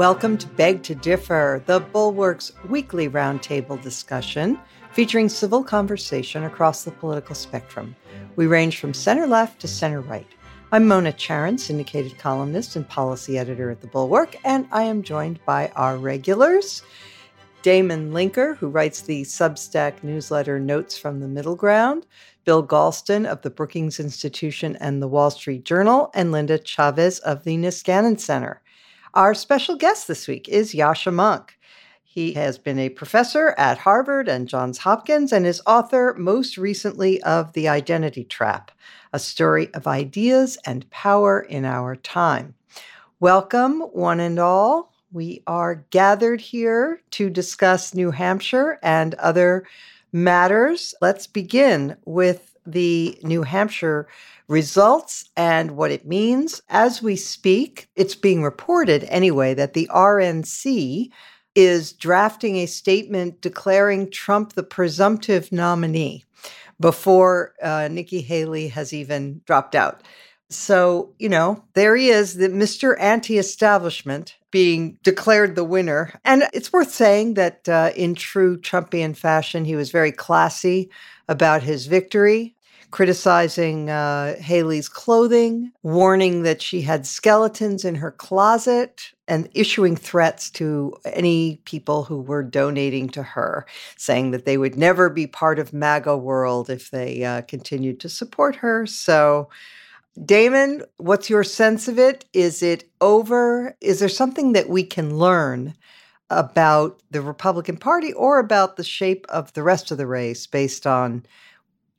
Welcome to Beg to Differ, the Bulwark's weekly roundtable discussion featuring civil conversation across the political spectrum. We range from center left to center right. I'm Mona Charen, syndicated columnist and policy editor at The Bulwark, and I am joined by our regulars. Damon Linker, who writes the Substack newsletter Notes from the Middle Ground, Bill Galston of the Brookings Institution and the Wall Street Journal, and Linda Chavez of the Niskanen Center. Our special guest this week is Yascha Mounk. He has been a professor at Harvard and Johns Hopkins and is author most recently of The Identity Trap, a story of ideas and power in our time. Welcome, one and all. We are gathered here to discuss New Hampshire and other matters. Let's begin with the New Hampshire results and what it means. As we speak, it's being reported anyway that the RNC is drafting a statement declaring Trump the presumptive nominee before uh, Nikki Haley has even dropped out. So, you know, there he is, the Mr. Anti establishment being declared the winner. And it's worth saying that uh, in true Trumpian fashion, he was very classy about his victory criticizing uh, Haley's clothing, warning that she had skeletons in her closet, and issuing threats to any people who were donating to her, saying that they would never be part of MAGA world if they uh, continued to support her. So, Damon, what's your sense of it? Is it over? Is there something that we can learn about the Republican Party or about the shape of the rest of the race based on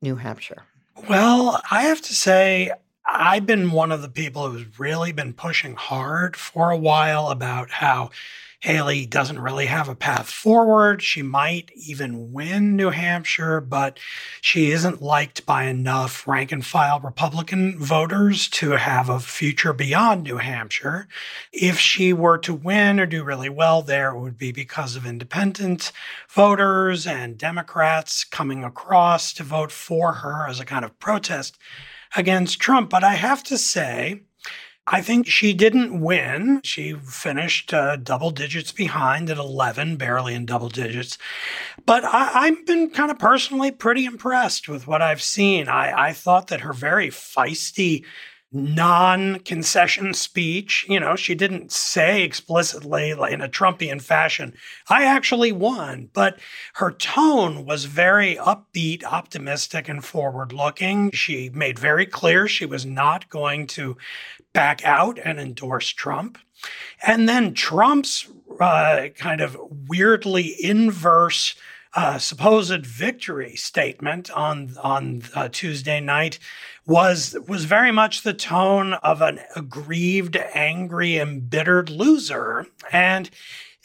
New Hampshire? Well, I have to say, I've been one of the people who's really been pushing hard for a while about how Haley doesn't really have a path forward. She might even win New Hampshire, but she isn't liked by enough rank and file Republican voters to have a future beyond New Hampshire. If she were to win or do really well there, it would be because of independent voters and Democrats coming across to vote for her as a kind of protest against Trump. But I have to say, I think she didn't win. She finished uh, double digits behind at 11, barely in double digits. But I, have been kind of personally pretty impressed with what I've seen. I, I thought that her very feisty non concession speech. You know, she didn't say explicitly like in a Trumpian fashion, I actually won. But her tone was very upbeat, optimistic, and forward looking. She made very clear she was not going to back out and endorse Trump. And then Trump's uh, kind of weirdly inverse uh, supposed victory statement on on uh, Tuesday night was was very much the tone of an aggrieved, angry, embittered loser, and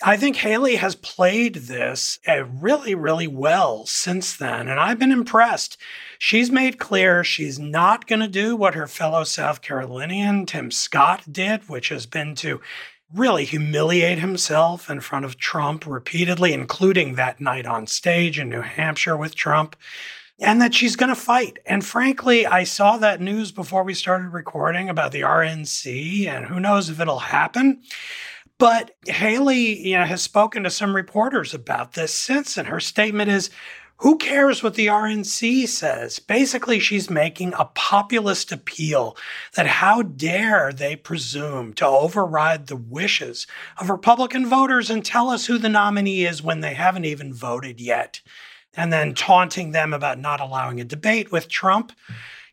I think Haley has played this uh, really, really well since then, and I've been impressed. She's made clear she's not going to do what her fellow South Carolinian Tim Scott did, which has been to really humiliate himself in front of Trump repeatedly, including that night on stage in New Hampshire with Trump, and that she's going to fight. And frankly, I saw that news before we started recording about the RNC, and who knows if it'll happen. But Haley, you know, has spoken to some reporters about this since, and her statement is who cares what the RNC says? Basically, she's making a populist appeal that how dare they presume to override the wishes of Republican voters and tell us who the nominee is when they haven't even voted yet. And then taunting them about not allowing a debate with Trump.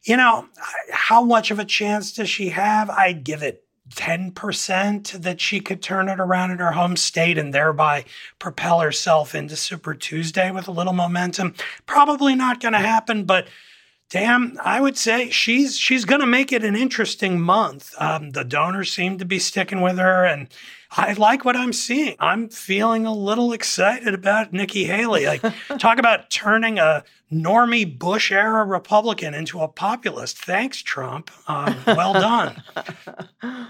You know, how much of a chance does she have? I'd give it 10% that she could turn it around in her home state and thereby propel herself into Super Tuesday with a little momentum. Probably not going to happen, but damn, I would say she's she's going to make it an interesting month. Um, the donors seem to be sticking with her, and I like what I'm seeing. I'm feeling a little excited about Nikki Haley. Like, talk about turning a normie Bush era Republican into a populist. Thanks, Trump. Um, well done.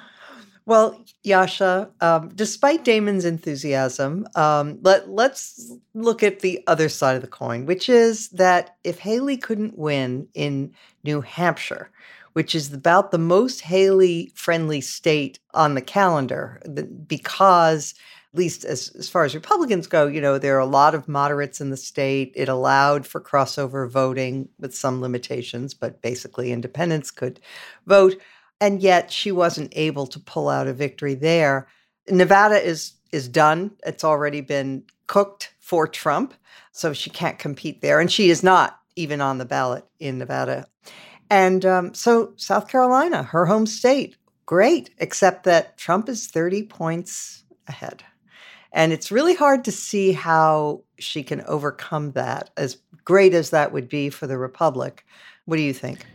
Well, Yascha, um, despite Damon's enthusiasm, um, let let's look at the other side of the coin, which is that if Haley couldn't win in New Hampshire, which is about the most Haley friendly state on the calendar because at least as, as far as Republicans go, you know, there are a lot of moderates in the state. It allowed for crossover voting with some limitations, but basically independents could vote. And yet she wasn't able to pull out a victory there. Nevada is is done. It's already been cooked for Trump. So she can't compete there. And she is not even on the ballot in Nevada. And um, so South Carolina, her home state, great, except that Trump is 30 points ahead. And it's really hard to see how she can overcome that, as great as that would be for the Republic. What do you think?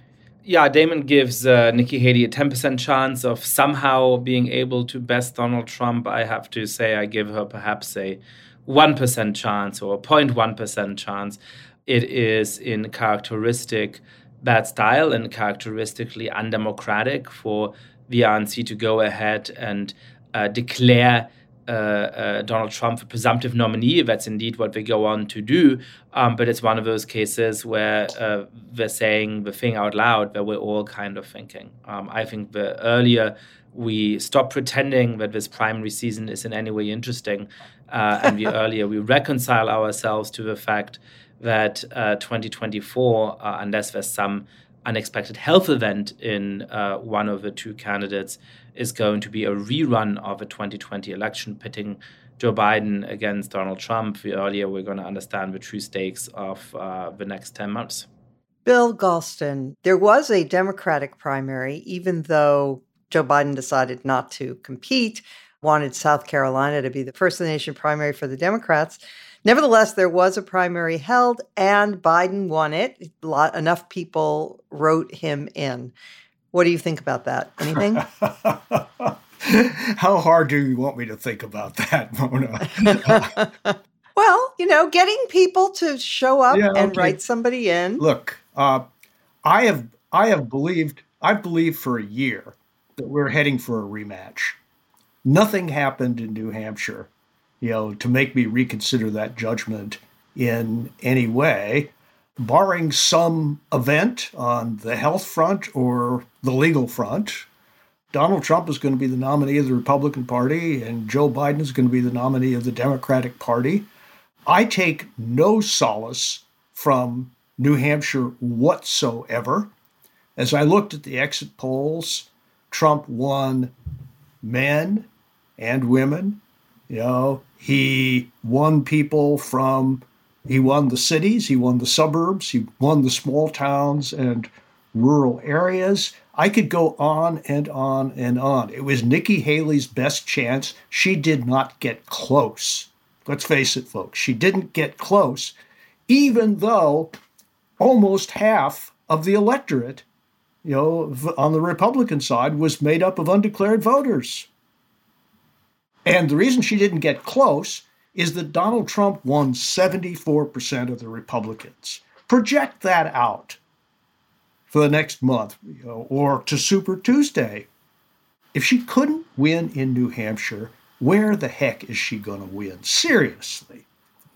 Yeah, Damon gives uh, Nikki Haley a 10% chance of somehow being able to best Donald Trump. I have to say, I give her perhaps a 1% chance or a 0.1% chance. It is in characteristic bad style and characteristically undemocratic for the RNC to go ahead and uh, declare uh, uh, Donald Trump a presumptive nominee. That's indeed what they go on to do. Um, but it's one of those cases where uh, they're saying the thing out loud that we're all kind of thinking. Um, I think the earlier we stop pretending that this primary season is in any way interesting, uh, and the earlier we reconcile ourselves to the fact that uh, 2024, uh, unless there's some unexpected health event in one of the two candidates, is going to be a rerun of a 2020 election pitting Joe Biden against Donald Trump. The earlier we're going to understand the true stakes of uh, the next 10 months. Bill Galston, there was a Democratic primary, even though Joe Biden decided not to compete, wanted South Carolina to be the first of the nation primary for the Democrats. Nevertheless, there was a primary held, and Biden won it. Lot, enough people wrote him in. What do you think about that? Anything? How hard do you want me to think about that, Mona? well, you know, getting people to show up yeah, and write somebody in. Look, uh, I have I have believed I've believed for a year that we're heading for a rematch. Nothing happened in New Hampshire, you know, to make me reconsider that judgment in any way barring some event on the health front or the legal front, Donald Trump is going to be the nominee of the Republican Party and Joe Biden is going to be the nominee of the Democratic Party. I take no solace from New Hampshire whatsoever. As I looked at the exit polls, Trump won men and women. You know, he won people from he won the cities, he won the suburbs, he won the small towns and rural areas. I could go on and on and on. It was Nikki Haley's best chance. She did not get close. Let's face it, folks, she didn't get close, even though almost half of the electorate, you know, on the Republican side was made up of undeclared voters. And the reason she didn't get close is that Donald Trump won 74% of the Republicans. Project that out for the next month you know, or to Super Tuesday. If she couldn't win in New Hampshire, where the heck is she going to win? Seriously.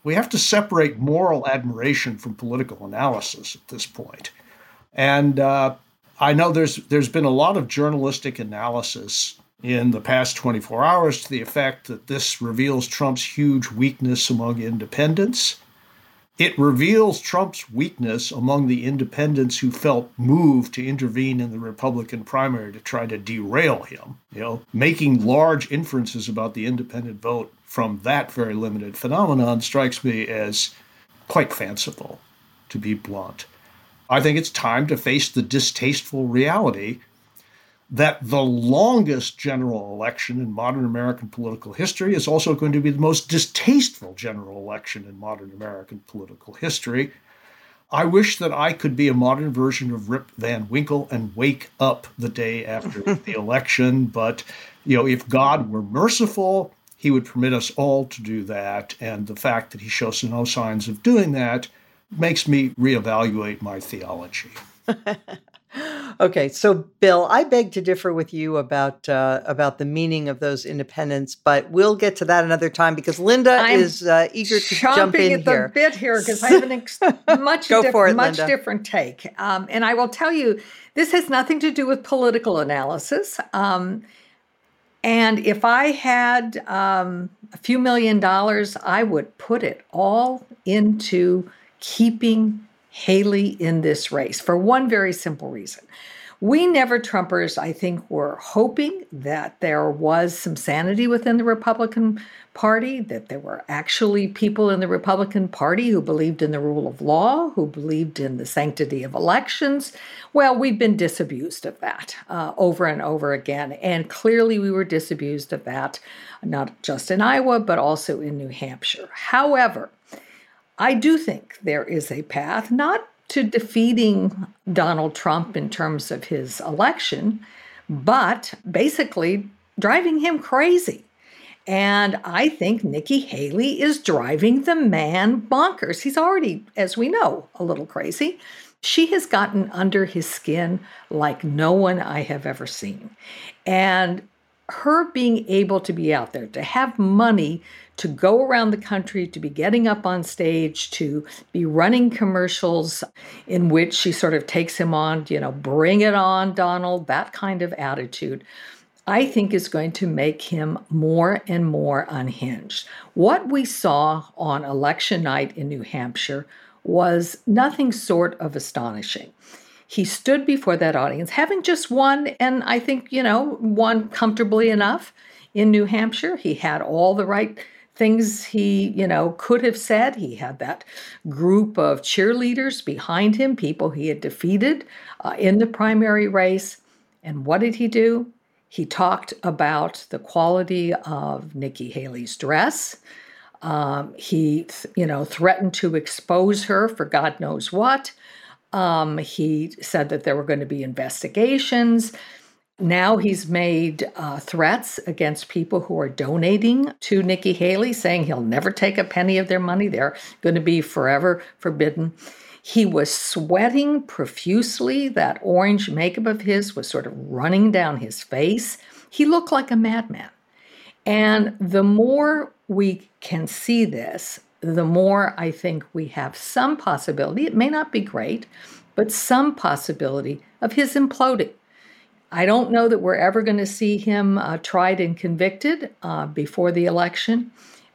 We have to separate moral admiration from political analysis at this point. And uh, I know there's there's been a lot of journalistic analysis in the past 24 hours to the effect that this reveals Trump's huge weakness among independents. It reveals Trump's weakness among the independents who felt moved to intervene in the Republican primary to try to derail him. You know, making large inferences about the independent vote from that very limited phenomenon strikes me as quite fanciful, to be blunt. I think it's time to face the distasteful reality that the longest general election in modern American political history is also going to be the most distasteful general election in modern American political history. I wish that I could be a modern version of Rip Van Winkle and wake up the day after the election, but you know, if God were merciful, he would permit us all to do that, and the fact that he shows no signs of doing that makes me reevaluate my theology. Okay, so Bill, I beg to differ with you about uh, about the meaning of those independents, but we'll get to that another time because Linda I'm is uh, eager to jump in at the here. bit here because I have an ex- much Go diff- for it, much Linda. different take, um, and I will tell you this has nothing to do with political analysis. Um, and if I had um, a few million dollars, I would put it all into keeping Haley in this race for one very simple reason. We never Trumpers, I think, were hoping that there was some sanity within the Republican Party, that there were actually people in the Republican Party who believed in the rule of law, who believed in the sanctity of elections. Well, we've been disabused of that uh, over and over again. And clearly, we were disabused of that, not just in Iowa, but also in New Hampshire. However, I do think there is a path, not to defeating Donald Trump in terms of his election, but basically driving him crazy. And I think Nikki Haley is driving the man bonkers. He's already, as we know, a little crazy. She has gotten under his skin like no one I have ever seen. And her being able to be out there, to have money to go around the country, to be getting up on stage, to be running commercials in which she sort of takes him on, you know, bring it on, Donald, that kind of attitude. I think is going to make him more and more unhinged. What we saw on election night in New Hampshire was nothing short of astonishing. He stood before that audience, having just won, and I think, you know, won comfortably enough in New Hampshire. He had all the right things he, you know, could have said. He had that group of cheerleaders behind him, people he had defeated uh, in the primary race. And what did he do? He talked about the quality of Nikki Haley's dress. Um, he, you know, threatened to expose her for God knows what. Um, he said that there were going to be investigations. Now he's made uh, threats against people who are donating to Nikki Haley, saying he'll never take a penny of their money. They're going to be forever forbidden. He was sweating profusely. That orange makeup of his was sort of running down his face. He looked like a madman. And the more we can see this, the more I think we have some possibility, it may not be great, but some possibility of his imploding. I don't know that we're ever going to see him uh, tried and convicted uh, before the election,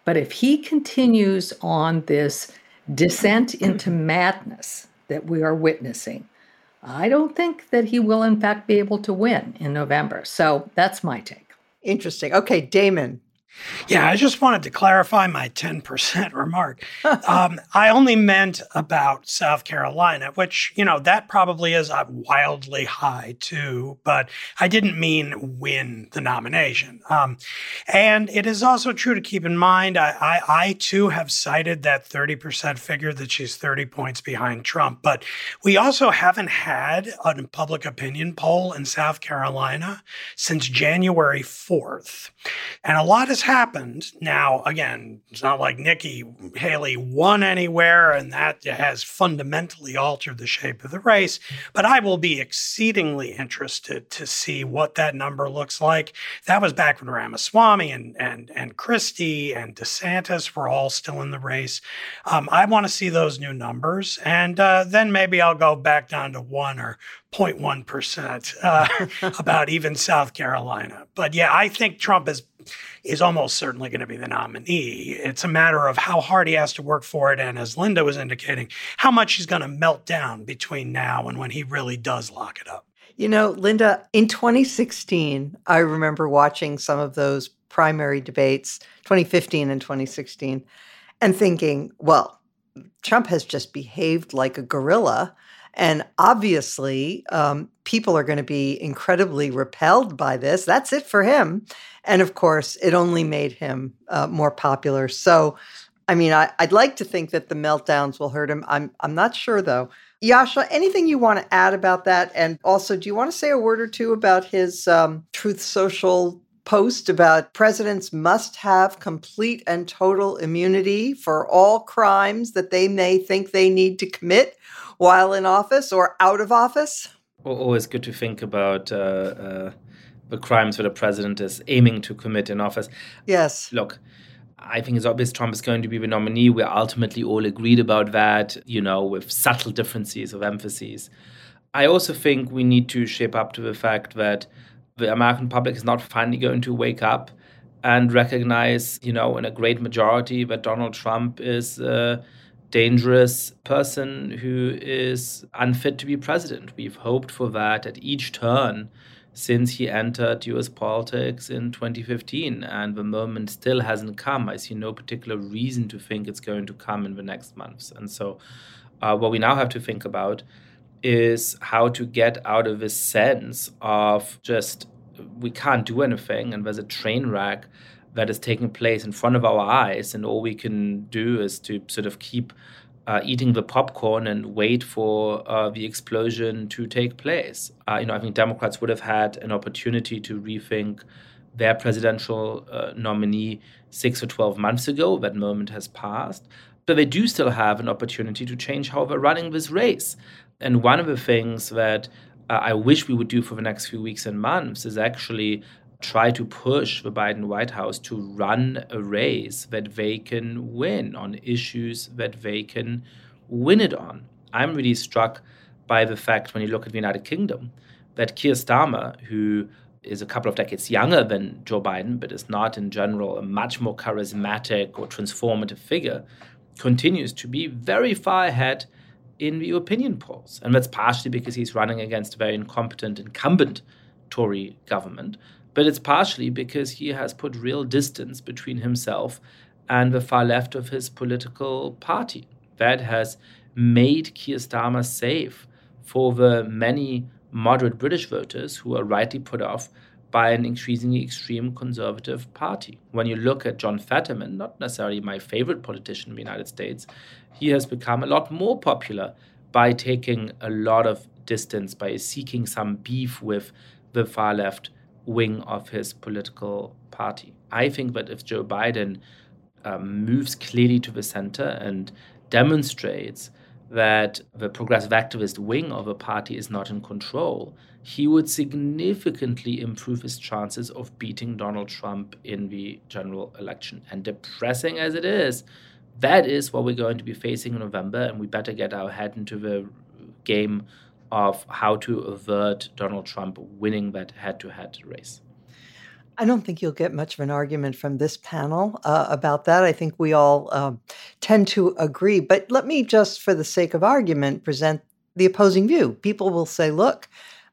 but if he continues on this descent into madness that we are witnessing, I don't think that he will, in fact, be able to win in November. So that's my take. Interesting. Okay, Damon. Yeah, I just wanted to clarify my 10% remark. um, I only meant about South Carolina, which, you know, that probably is uh, wildly high too, but I didn't mean win the nomination. Um, and it is also true to keep in mind, I, I, I too have cited that 30% figure that she's 30 points behind Trump, but we also haven't had a public opinion poll in South Carolina since January 4th. And a lot has happened. Now, again, it's not like Nikki Haley won anywhere, and that has fundamentally altered the shape of the race. But I will be exceedingly interested to see what that number looks like. That was back when Ramaswamy and and and Christie and DeSantis were all still in the race. Um, I want to see those new numbers, and uh, then maybe I'll go back down to one or 0.1% uh, about even South Carolina. But yeah, I think Trump is is almost certainly going to be the nominee. It's a matter of how hard he has to work for it, and as Linda was indicating, how much he's going to melt down between now and when he really does lock it up. You know, Linda, in 2016, I remember watching some of those primary debates, 2015 and 2016, and thinking, well, Trump has just behaved like a gorilla. And obviously, um, people are going to be incredibly repelled by this. That's it for him. And of course, it only made him uh, more popular. So, I mean, I, would like to think that the meltdowns will hurt him. I'm, I'm not sure though. Yascha, anything you want to add about that? And also, do you want to say a word or two about his um, Truth Social post about presidents must have complete and total immunity for all crimes that they may think they need to commit while in office or out of office? Always good to think about uh, uh, the crimes that a president is aiming to commit in office. Yes. Look, I think it's obvious Trump is going to be the nominee. We're ultimately all agreed about that, you know, with subtle differences of emphases. I also think we need to shape up to the fact that the American public is not finally going to wake up and recognize, you know, in a great majority that Donald Trump is a dangerous person who is unfit to be president. We've hoped for that at each turn since he entered US politics in 2015, and the moment still hasn't come. I see no particular reason to think it's going to come in the next months. And so, uh, what we now have to think about is how to get out of this sense of just we can't do anything, and there's a train wreck that is taking place in front of our eyes, and all we can do is to sort of keep uh, eating the popcorn and wait for uh, the explosion to take place. Uh, you know, I think Democrats would have had an opportunity to rethink their presidential uh, nominee six or 12 months ago. That moment has passed. But they do still have an opportunity to change how they're running this race. And one of the things that uh, I wish we would do for the next few weeks and months is actually try to push the Biden White House to run a race that they can win on issues that they can win it on. I'm really struck by the fact when you look at the United Kingdom that Keir Starmer, who is a couple of decades younger than Joe Biden, but is not in general a much more charismatic or transformative figure, continues to be very far ahead in the opinion polls. And that's partially because he's running against a very incompetent incumbent Tory government, but it's partially because he has put real distance between himself and the far left of his political party. That has made Keir Starmer safe for the many moderate British voters who are rightly put off by an increasingly extreme conservative party. When you look at John Fetterman, not necessarily my favorite politician in the United States, he has become a lot more popular by taking a lot of distance, by seeking some beef with the far left wing of his political party. I think that if Joe Biden um, moves clearly to the center and demonstrates that the progressive activist wing of a party is not in control, he would significantly improve his chances of beating Donald Trump in the general election. And depressing as it is, that is what we're going to be facing in November, and we better get our head into the game of how to avert Donald Trump winning that head to head race. I don't think you'll get much of an argument from this panel uh, about that. I think we all uh, tend to agree. But let me just, for the sake of argument, present the opposing view. People will say, look,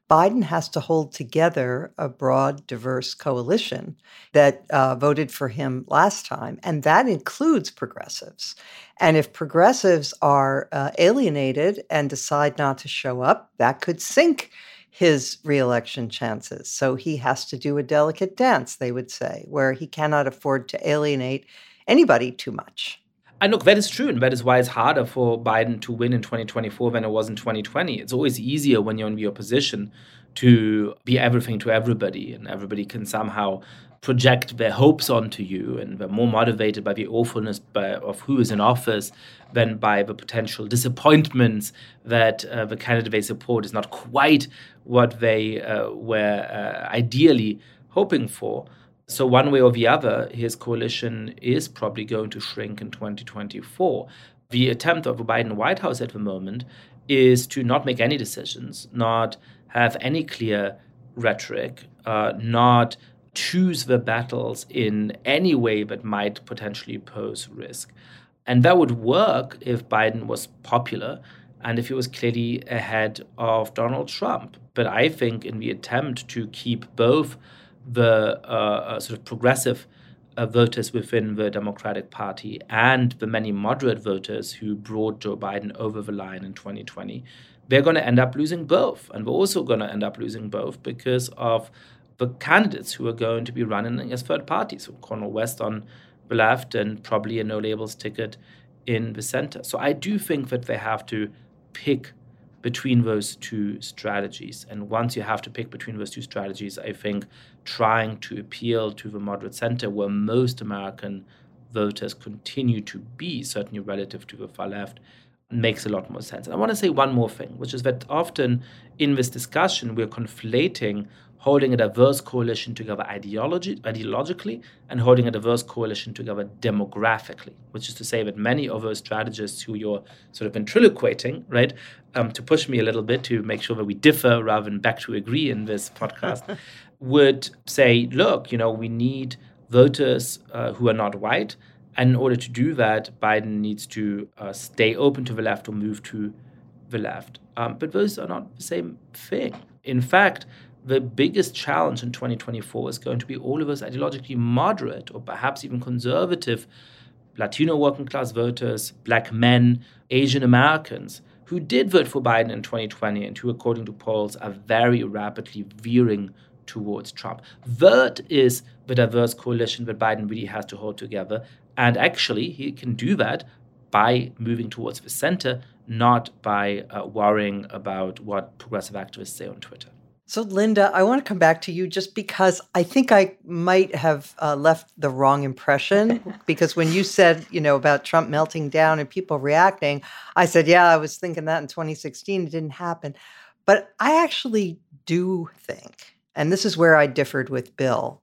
Biden has to hold together a broad, diverse coalition that uh, voted for him last time, and that includes progressives. And if progressives are uh, alienated and decide not to show up, that could sink his reelection chances. So he has to do a delicate dance, they would say, where he cannot afford to alienate anybody too much. And look, that is true. And that is why it's harder for Biden to win in 2024 than it was in 2020. It's always easier when you're in the opposition to be everything to everybody, and everybody can somehow project their hopes onto you, and they're more motivated by the awfulness by, of who is in office than by the potential disappointments that uh, the candidate they support is not quite what they uh, were uh, ideally hoping for. So, one way or the other, his coalition is probably going to shrink in 2024. The attempt of the Biden White House at the moment is to not make any decisions, not have any clear rhetoric, uh, not choose the battles in any way that might potentially pose risk. And that would work if Biden was popular and if he was clearly ahead of Donald Trump. But I think in the attempt to keep both the uh, uh, sort of progressive uh, voters within the Democratic Party and the many moderate voters who brought Joe Biden over the line in 2020, they're going to end up losing both. And we're also going to end up losing both because of the candidates who are going to be running as third parties. So Cornel West on the left and probably a no labels ticket in the center. So I do think that they have to pick between those two strategies. And once you have to pick between those two strategies, I think trying to appeal to the moderate center, where most American voters continue to be, certainly relative to the far left, makes a lot more sense. And I want to say one more thing, which is that often in this discussion, we're conflating holding a diverse coalition together ideology, ideologically and holding a diverse coalition together demographically, which is to say that many of those strategists who you're sort of ventriloquating, right, um, to push me a little bit to make sure that we differ rather than back to agree in this podcast, would say, look, you know, we need voters uh, who are not white. And in order to do that, Biden needs to uh, stay open to the left or move to the left. Um, but those are not the same thing. In fact, the biggest challenge in 2024 is going to be all of us ideologically moderate or perhaps even conservative Latino working class voters, black men, Asian Americans who did vote for Biden in 2020 and who, according to polls, are very rapidly veering towards Trump. That is the diverse coalition that Biden really has to hold together. And actually, he can do that by moving towards the center, not by uh, worrying about what progressive activists say on Twitter. So, Linda, I want to come back to you just because I think I might have uh, left the wrong impression. because when you said, you know, about Trump melting down and people reacting, I said, yeah, I was thinking that in 2016. It didn't happen. But I actually do think, and this is where I differed with Bill,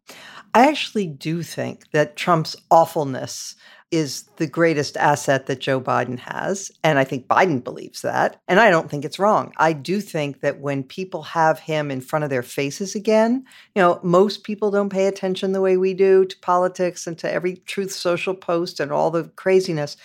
I actually do think that Trump's awfulness is the greatest asset that Joe Biden has. And I think Biden believes that. And I don't think it's wrong. I do think that when people have him in front of their faces again, you know, most people don't pay attention the way we do to politics and to every Truth Social post and all the craziness.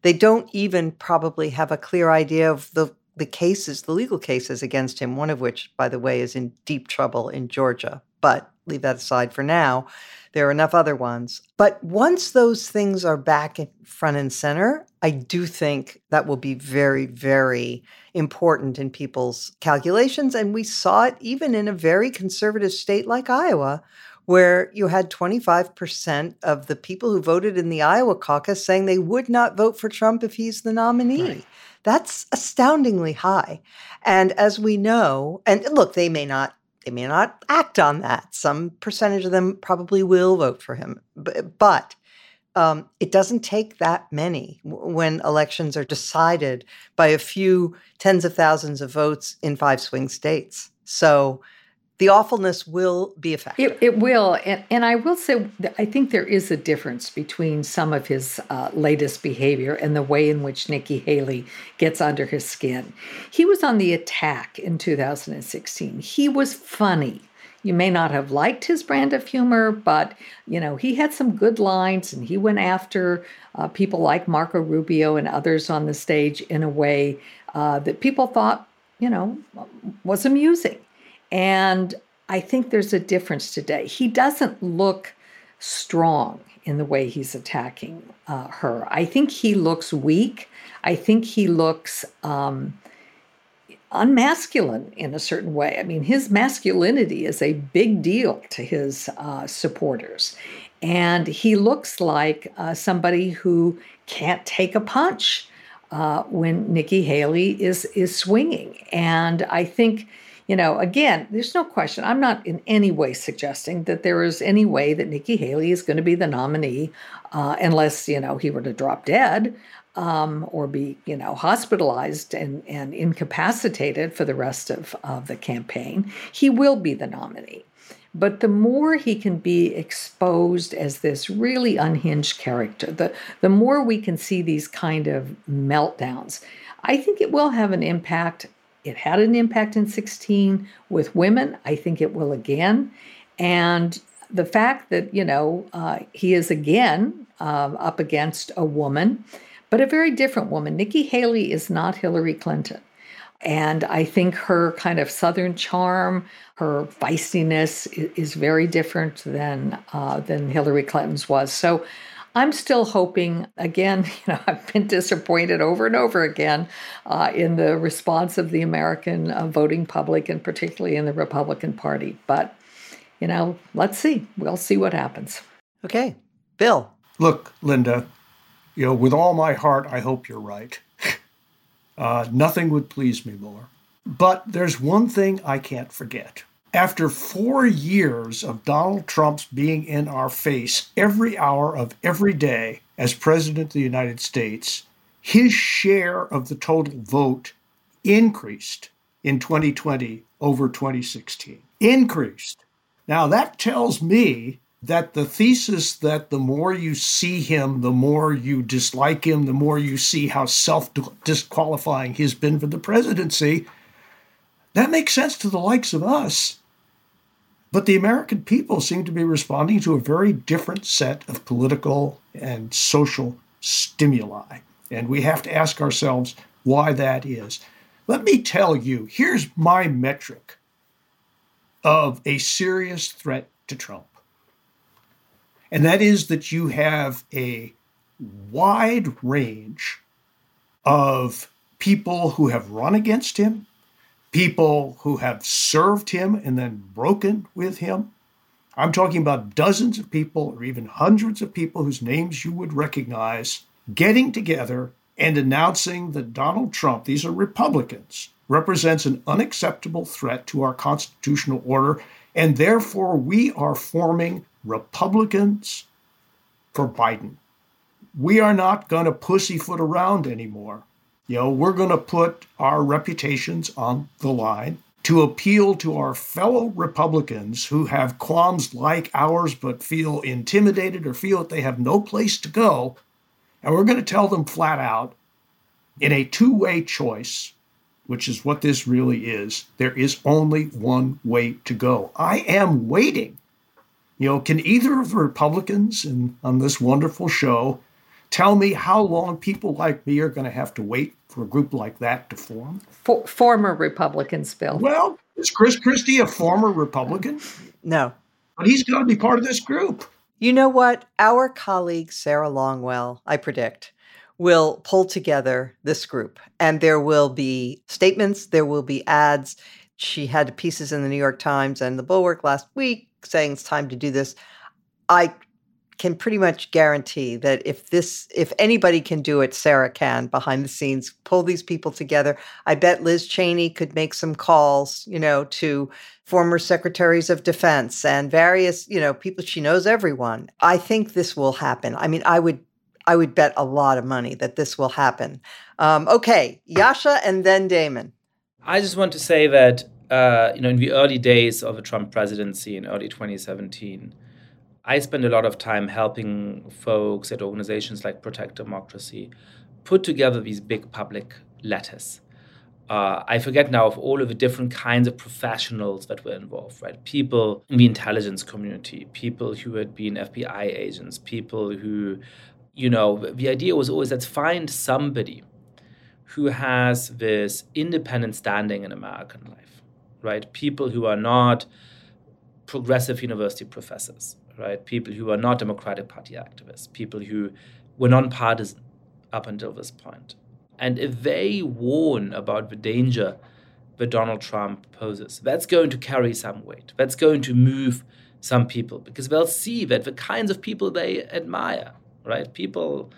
They don't even probably have a clear idea of the the cases, the legal cases against him, one of which, by the way, is in deep trouble in Georgia. But leave that aside for now. There are enough other ones. But once those things are back in front and center, I do think that will be very, very important in people's calculations. And we saw it even in a very conservative state like Iowa, where you had 25% of the people who voted in the Iowa caucus saying they would not vote for Trump if he's the nominee. Right. That's astoundingly high. And as we know, and look, they may not they may not act on that. Some percentage of them probably will vote for him. But, but um, it doesn't take that many when elections are decided by a few tens of thousands of votes in five swing states. So the awfulness will be effective. It, it will. And, and, I will say, I think there is a difference between some of his uh, latest behavior and the way in which Nikki Haley gets under his skin. He was on the attack in 2016. He was funny. You may not have liked his brand of humor, but you know he had some good lines, and he went after uh, people like Marco Rubio and others on the stage in a way uh, that people thought, you know, was amusing. And I think there's a difference today. He doesn't look strong in the way he's attacking uh, her. I think he looks weak. I think he looks um, unmasculine in a certain way. I mean, his masculinity is a big deal to his uh, supporters. And he looks like uh, somebody who can't take a punch uh, when Nikki Haley is is swinging. And I think you know, again, there's no question. I'm not in any way suggesting that there is any way that Nikki Haley is going to be the nominee uh, unless, you know, he were to drop dead um, or be, you know, hospitalized and, and incapacitated for the rest of, of the campaign. He will be the nominee. But the more he can be exposed as this really unhinged character, the, the more we can see these kind of meltdowns. I think it will have an impact it had an impact in 16 with women. I think it will again. And the fact that, you know, uh, he is again uh, up against a woman, but a very different woman. Nikki Haley is not Hillary Clinton. And I think her kind of Southern charm, her feistiness is, very different than, uh, than Hillary Clinton's was. So I'm still hoping, again, you know, I've been disappointed over and over again uh, in the response of the American uh, voting public and particularly in the Republican Party. But, you know, let's see. We'll see what happens. Okay. Bill. Look, Linda, you know, with all my heart, I hope you're right. uh, nothing would please me more. But there's one thing I can't forget after four years of Donald Trump's being in our face every hour of every day as President of the United States, his share of the total vote increased in 2020 over 2016. Increased. Now, that tells me that the thesis that the more you see him, the more you dislike him, the more you see how self disqualifying he's been for the presidency, that makes sense to the likes of us. But the American people seem to be responding to a very different set of political and social stimuli. And we have to ask ourselves why that is. Let me tell you here's my metric of a serious threat to Trump. And that is that you have a wide range of people who have run against him, people who have served him and then broken with him. I'm talking about dozens of people or even hundreds of people whose names you would recognize getting together and announcing that Donald Trump, these are Republicans, represents an unacceptable threat to our constitutional order, and therefore we are forming Republicans for Biden. We are not going to pussyfoot around anymore. You know, we're going to put our reputations on the line to appeal to our fellow Republicans who have qualms like ours but feel intimidated or feel that they have no place to go. And we're going to tell them flat out in a two way choice which is what this really is, there is only one way to go. I am waiting. You know, can either of the Republicans in, on this wonderful show tell me how long people like me are going to have to wait for a group like that to form? For, former Republicans, Bill. Well, is Chris Christie a former Republican? No. But he's going to be part of this group. You know what? Our colleague Sarah Longwell, I predict, will pull together this group and there will be statements, there will be ads. She had pieces in the New York Times and the Bulwark last week saying it's time to do this. I can pretty much guarantee that if this if anybody can do it sarah can behind the scenes pull these people together i bet liz cheney could make some calls you know to former secretaries of defense and various you know people she knows everyone i think this will happen i mean i would I would bet a lot of money that this will happen. Um, okay, yascha and then Damon. I just want to say that uh, you know in the early days of the Trump presidency in early 2017, I spend a lot of time helping folks at organizations like Protect Democracy put together these big public letters. Uh, I forget now of all of the different kinds of professionals that were involved, right? People in the intelligence community, people who had been FBI agents, people who you know, the idea was always let's find somebody who has this independent standing in American life, right? People who are not progressive university professors, right? People who are not Democratic Party activists, people who were nonpartisan up until this point. And if they warn about the danger that Donald Trump poses, that's going to carry some weight. That's going to move some people because they'll see that the kinds of people they admire, right? People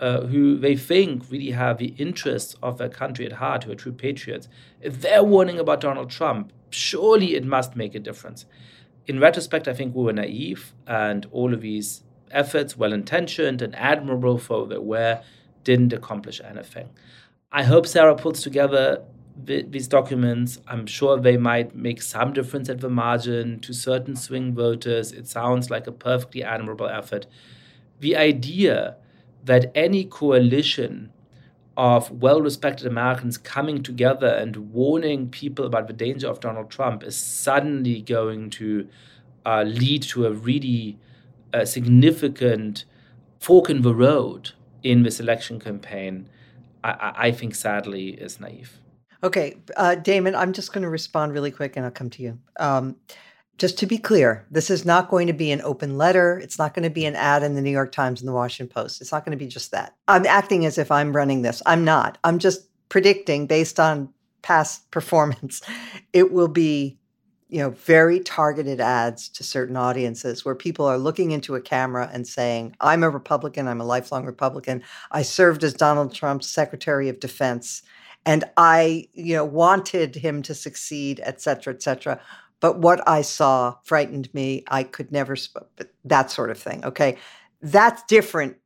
uh, who they think really have the interests of their country at heart, who are true patriots, if they're warning about Donald Trump, surely it must make a difference. In retrospect, I think we were naive, and all of these efforts, well intentioned and admirable for they were, didn't accomplish anything. I hope Sarah puts together these documents. I'm sure they might make some difference at the margin to certain swing voters. It sounds like a perfectly admirable effort the idea that any coalition of well respected Americans coming together and warning people about the danger of Donald Trump is suddenly going to uh, lead to a really uh, significant fork in the road in this election campaign, I, I think sadly is naive. Okay, uh, Damon, I'm just going to respond really quick and I'll come to you. Um, just to be clear, this is not going to be an open letter. It's not going to be an ad in the New York Times and the Washington Post. It's not going to be just that. I'm acting as if I'm running this. I'm not. I'm just predicting based on past performance. It will be, you know, very targeted ads to certain audiences where people are looking into a camera and saying, "I'm a Republican. I'm a lifelong Republican. I served as Donald Trump's Secretary of Defense." And I, you know, wanted him to succeed, et cetera, et cetera but what I saw frightened me. I could never, that sort of thing. Okay. That's different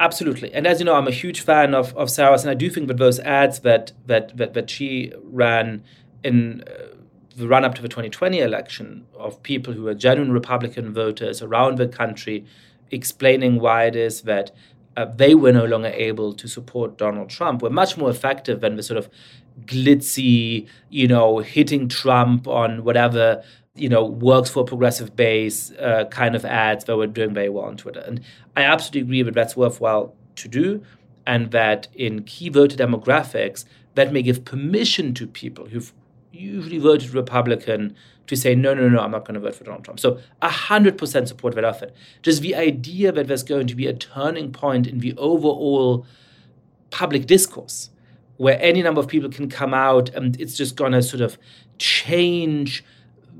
absolutely. And as you know, I'm a huge fan of, of Sarah's, and I do think that those ads that that that, that she ran in uh, the run up to the 2020 election of people who are genuine Republican voters around the country explaining why it is that uh, they were no longer able to support Donald Trump were much more effective than the sort of glitzy, you know, hitting Trump on whatever you know, works for progressive base uh, kind of ads that were doing very well on Twitter. And I absolutely agree that that's worthwhile to do, and that in key voter demographics, that may give permission to people who've usually voted Republican to say, no, no, no, I'm not going to vote for Donald Trump. So 100% support that effort. Just the idea that there's going to be a turning point in the overall public discourse where any number of people can come out and it's just going to sort of change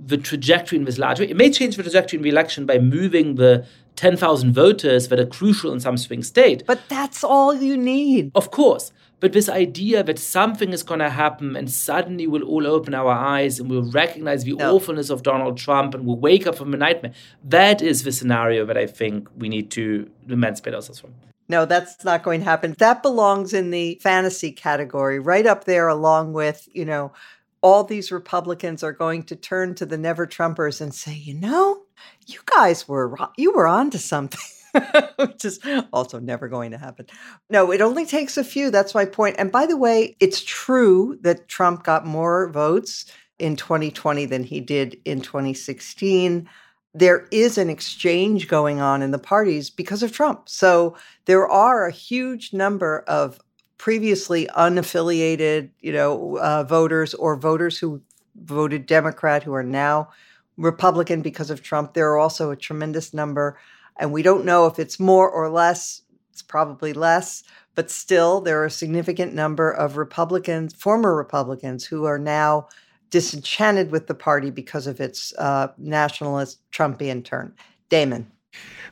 the trajectory in this large way. It may change the trajectory in the election by moving the 10,000 voters that are crucial in some swing state. But that's all you need. Of course. But this idea that something is going to happen and suddenly we'll all open our eyes and we'll recognize the no. awfulness of Donald Trump and we'll wake up from a nightmare, that is the scenario that I think we need to emancipate ourselves from. No, that's not going to happen. That belongs in the fantasy category, right up there, along with, you know, all these Republicans are going to turn to the never Trumpers and say, you know, you guys were you were onto something. Which is also never going to happen. No, it only takes a few. That's my point. And by the way, it's true that Trump got more votes in 2020 than he did in 2016 there is an exchange going on in the parties because of Trump. So there are a huge number of previously unaffiliated, you know, uh, voters or voters who voted Democrat who are now Republican because of Trump. There are also a tremendous number, and we don't know if it's more or less. It's probably less, but still, there are a significant number of Republicans, former Republicans, who are now disenchanted with the party because of its uh, nationalist Trumpian turn. Damon.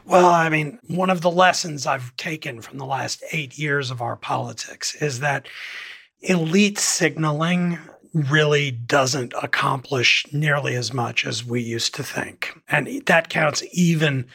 Well, I mean, one of the lessons I've taken from the last eight years of our politics is that elite signaling really doesn't accomplish nearly as much as we used to think. And that counts even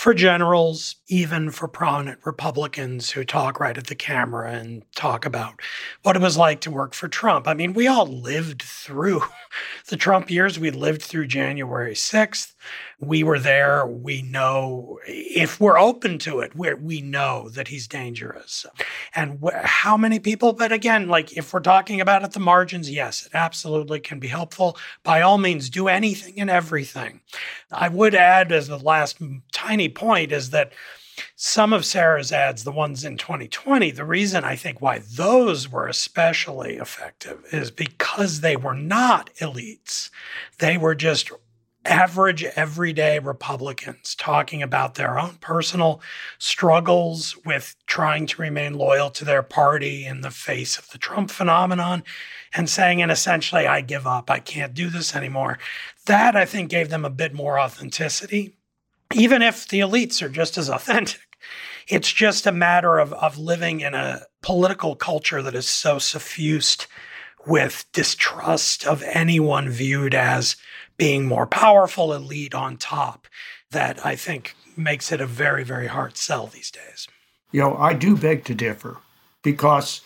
for generals, even for prominent Republicans who talk right at the camera and talk about what it was like to work for Trump. I mean, we all lived through the Trump years. We lived through January 6th. We were there. We know if we're open to it, we we know that he's dangerous. And wh- how many people? But again, like if we're talking about at the margins, yes, it absolutely can be helpful. By all means, do anything and everything. I would add, as the last tiny point, is that some of Sarah's ads, the ones in 2020, the reason I think why those were especially effective is because they were not elites. They were just average, everyday Republicans talking about their own personal struggles with trying to remain loyal to their party in the face of the Trump phenomenon and saying, and essentially, I give up, I can't do this anymore. That I think gave them a bit more authenticity, even if the elites are just as authentic. It's just a matter of, of living in a political culture that is so suffused with distrust of anyone viewed as being more powerful elite on top that I think makes it a very, very hard sell these days. You know, I do beg to differ because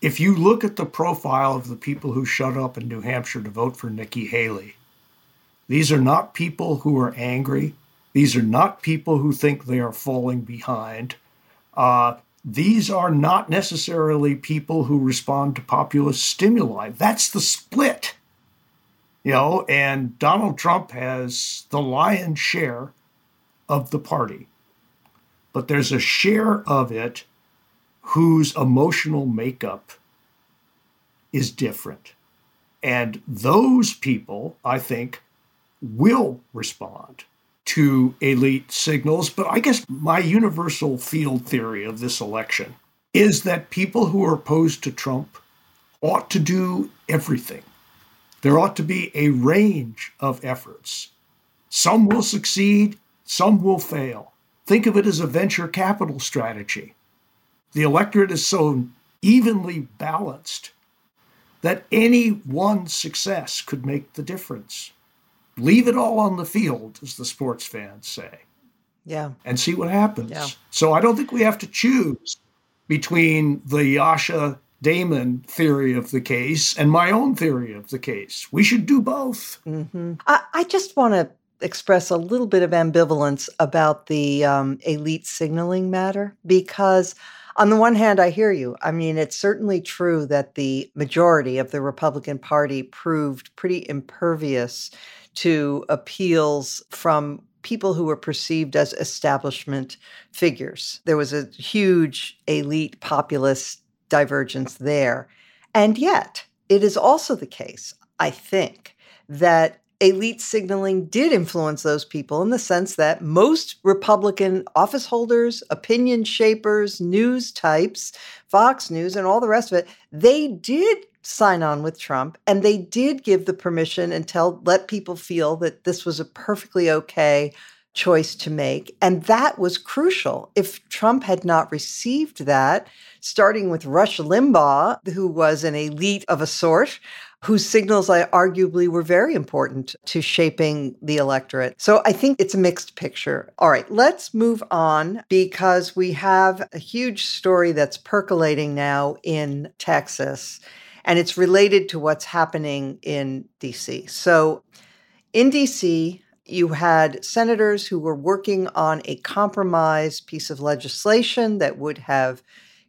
if you look at the profile of the people who shut up in New Hampshire to vote for Nikki Haley, these are not people who are angry. These are not people who think they are falling behind. Uh, these are not necessarily people who respond to populist stimuli. That's the split you know, and Donald Trump has the lion's share of the party. But there's a share of it whose emotional makeup is different. And those people, I think, will respond to elite signals. But I guess my universal field theory of this election is that people who are opposed to Trump ought to do everything there ought to be a range of efforts. Some will succeed, some will fail. Think of it as a venture capital strategy. The electorate is so evenly balanced that any one success could make the difference. Leave it all on the field, as the sports fans say. Yeah. And see what happens. Yeah. So I don't think we have to choose between the Yascha Damon theory of the case and my own theory of the case. We should do both. Mm-hmm. I, I, just want to express a little bit of ambivalence about the um, elite signaling matter because on the one hand, I hear you. I mean, it's certainly true that the majority of the Republican Party proved pretty impervious to appeals from people who were perceived as establishment figures. There was a huge elite populist divergence there. And yet, it is also the case, I think, that elite signaling did influence those people in the sense that most Republican office holders, opinion shapers, news types, Fox News, and all the rest of it, they did sign on with Trump and they did give the permission and tell let people feel that this was a perfectly okay choice to make and that was crucial if Trump had not received that starting with Rush Limbaugh who was an elite of a sort whose signals I arguably were very important to shaping the electorate. So I think it's a mixed picture. All right, let's move on because we have a huge story that's percolating now in Texas, and it's related to what's happening in DC. So in DC, you had senators who were working on a compromise piece of legislation that would have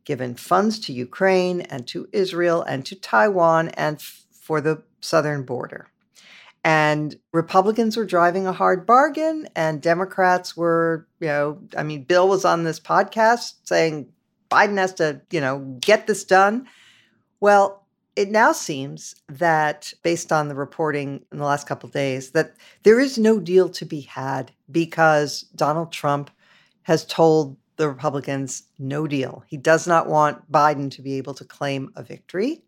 given funds to Ukraine and to Israel and to Taiwan and for the southern border. And Republicans were driving a hard bargain, and Democrats were, you know, I mean, Bill was on this podcast saying Biden has to, you know, get this done. Well, it now seems that, based on the reporting in the last couple days, that there is no deal to be had because Donald Trump has told the Republicans no deal. He does not want Biden to be able to claim a victory.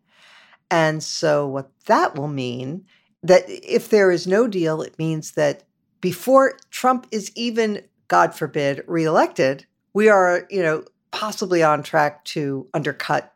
And so, what that will mean that if there is no deal, it means that before Trump is even, God forbid, reelected, we are, you know, possibly on track to undercut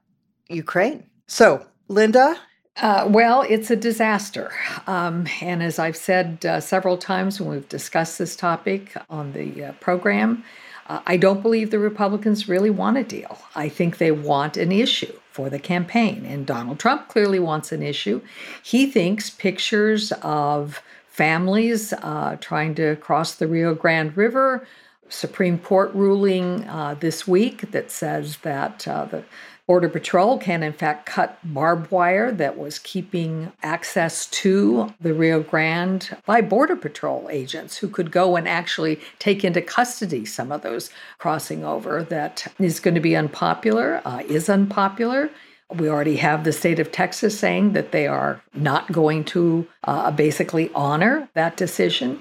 Ukraine. So, Linda? Uh, well, it's a disaster. Um, and as I've said uh, several times when we've discussed this topic on the uh, program, uh, I don't believe the Republicans really want a deal. I think they want an issue for the campaign. And Donald Trump clearly wants an issue. He thinks pictures of families uh, trying to cross the Rio Grande River, Supreme Court ruling uh, this week that says that uh, the Border Patrol can, in fact, cut barbed wire that was keeping access to the Rio Grande by Border Patrol agents who could go and actually take into custody some of those crossing over. That is going to be unpopular, uh, is unpopular. We already have the state of Texas saying that they are not going to uh, basically honor that decision.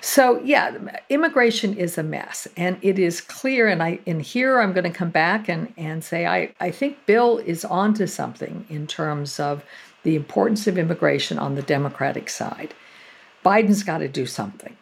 So yeah, immigration is a mess, and it is clear. And I in here I'm going to come back and and say I I think Bill is onto something in terms of the importance of immigration on the Democratic side. Biden's got to do something.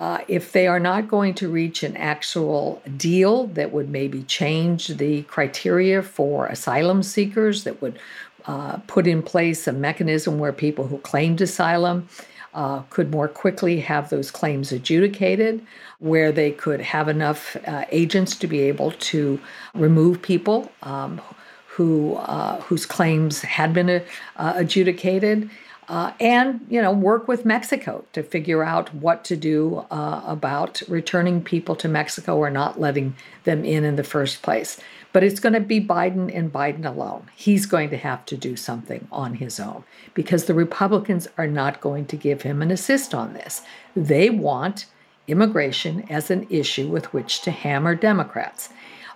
Uh, if they are not going to reach an actual deal that would maybe change the criteria for asylum seekers, that would uh, put in place a mechanism where people who claimed asylum uh, could more quickly have those claims adjudicated, where they could have enough uh, agents to be able to remove people um, who uh, whose claims had been uh, adjudicated. Uh, and you know work with Mexico to figure out what to do uh, about returning people to Mexico or not letting them in in the first place. But it's going to be Biden and Biden alone. He's going to have to do something on his own because the Republicans are not going to give him an assist on this. They want immigration as an issue with which to hammer Democrats.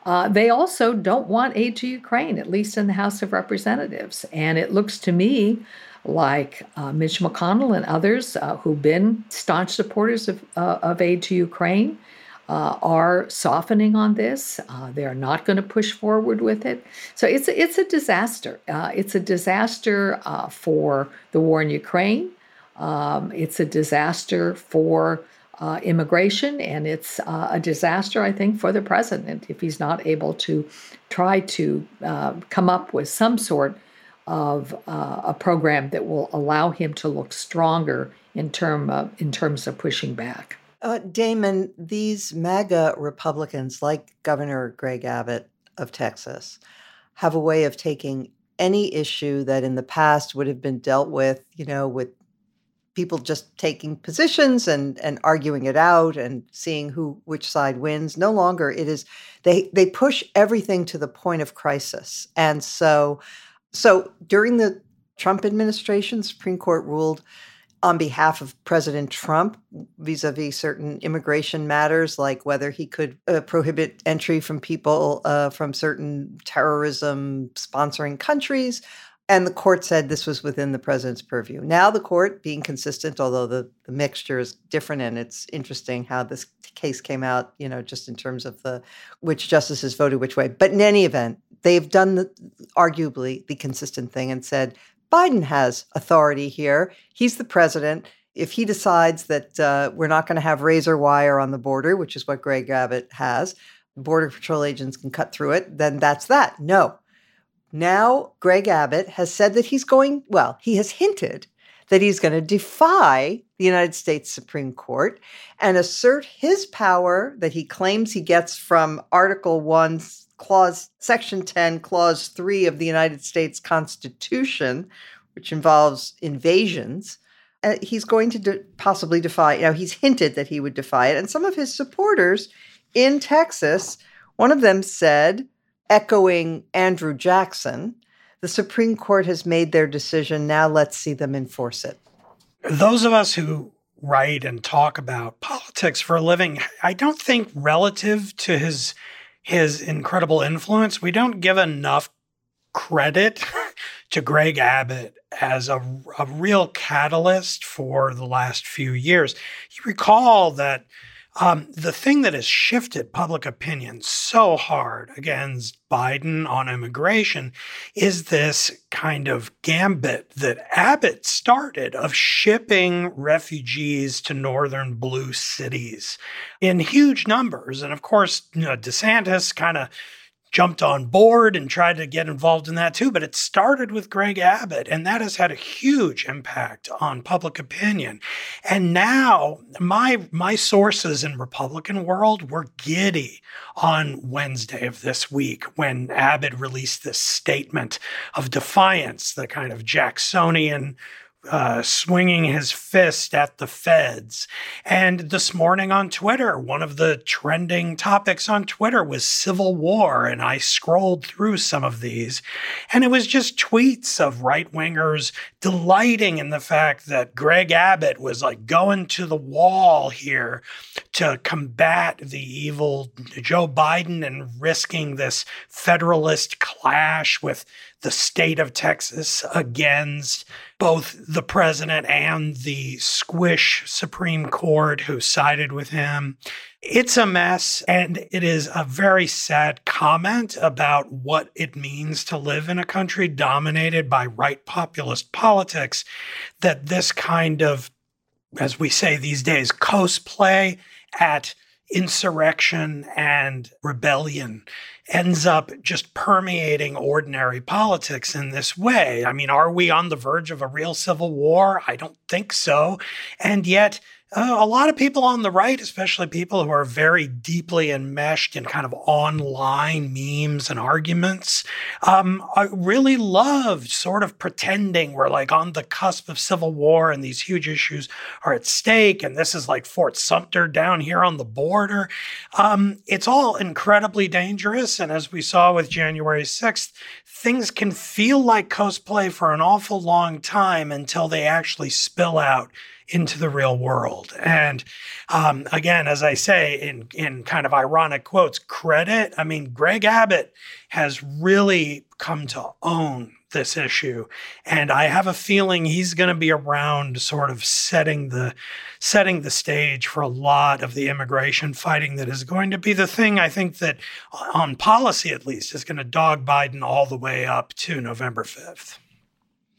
Uh, they also don't want aid to Ukraine, at least in the House of Representatives. And it looks to me like uh, Mitch McConnell and others uh, who've been staunch supporters of, uh, of aid to Ukraine uh, are softening on this. Uh, they are not going to push forward with it. So it's a, it's a disaster. Uh, it's a disaster uh, for the war in Ukraine. Um, it's a disaster for uh, immigration, and it's uh, a disaster, I think, for the president if he's not able to try to come up with some sort of a program that will allow him to look stronger in term of, in terms of pushing back. Uh, Damon, these MAGA Republicans, like Governor Greg Abbott of Texas, have a way of taking any issue that in the past would have been dealt with, you know, with people just taking positions and and arguing it out and seeing who which side wins. No longer it is they they push everything to the point of crisis. And so so during the Trump administration, Supreme Court ruled on behalf of President Trump vis a vis certain immigration matters, like whether he could uh, prohibit entry from people uh, from certain terrorism sponsoring countries. And the court said this was within the president's purview. Now, the court, being consistent, although the, the mixture is different, and it's interesting how this case came out, you know, just in terms of the which justices voted which way. But in any event, they've done the, arguably the consistent thing and said Biden has authority here. He's the president. If he decides that uh, we're not going to have razor wire on the border, which is what Greg Abbott has, Border Patrol agents can cut through it, then that's that. No. Now, Greg Abbott has said that he's going, well, he has hinted that he's going to defy the United States Supreme Court and assert his power that he claims he gets from Article 1, Clause Section 10, Clause 3 of the United States Constitution, which involves invasions. Uh, he's going to de- possibly defy, you know, he's hinted that he would defy it. And some of his supporters in Texas, one of them said, echoing Andrew Jackson, the Supreme Court has made their decision. Now let's see them enforce it. Those of us who write and talk about politics for a living, I don't think relative to his his incredible influence, we don't give enough credit to Greg Abbott as a, a real catalyst for the last few years. You recall that um, the thing that has shifted public opinion so hard against Biden on immigration is this kind of gambit that Abbott started of shipping refugees to northern blue cities in huge numbers. And of course, you know, DeSantis kind of jumped on board and tried to get involved in that too. But it started with Greg Abbott, and that has had a huge impact on public opinion. And now my my sources in Republican world were giddy on Wednesday of this week when Abbott released this statement of defiance, the kind of Jacksonian uh, swinging his fist at the feds. And this morning on Twitter, one of the trending topics on Twitter was civil war. And I scrolled through some of these, and it was just tweets of right wingers delighting in the fact that Greg Abbott was like going to the wall here to combat the evil Joe Biden and risking this federalist clash with the state of Texas against both the president and the squish Supreme Court who sided with him. It's a mess, and it is a very sad comment about what it means to live in a country dominated by right populist politics. That this kind of, as we say these days, cosplay at insurrection and rebellion ends up just permeating ordinary politics in this way. I mean, are we on the verge of a real civil war? I don't think so. And yet, uh, a lot of people on the right, especially people who are very deeply enmeshed in kind of online memes and arguments, um, really love sort of pretending we're like on the cusp of civil war and these huge issues are at stake. And this is like Fort Sumter down here on the border. Um, it's all incredibly dangerous. And as we saw with January 6th, things can feel like cosplay for an awful long time until they actually spill out into the real world. And um, again, as I say in in kind of ironic quotes, credit. I mean, Greg Abbott has really come to own this issue and i have a feeling he's going to be around sort of setting the setting the stage for a lot of the immigration fighting that is going to be the thing i think that on policy at least is going to dog biden all the way up to november 5th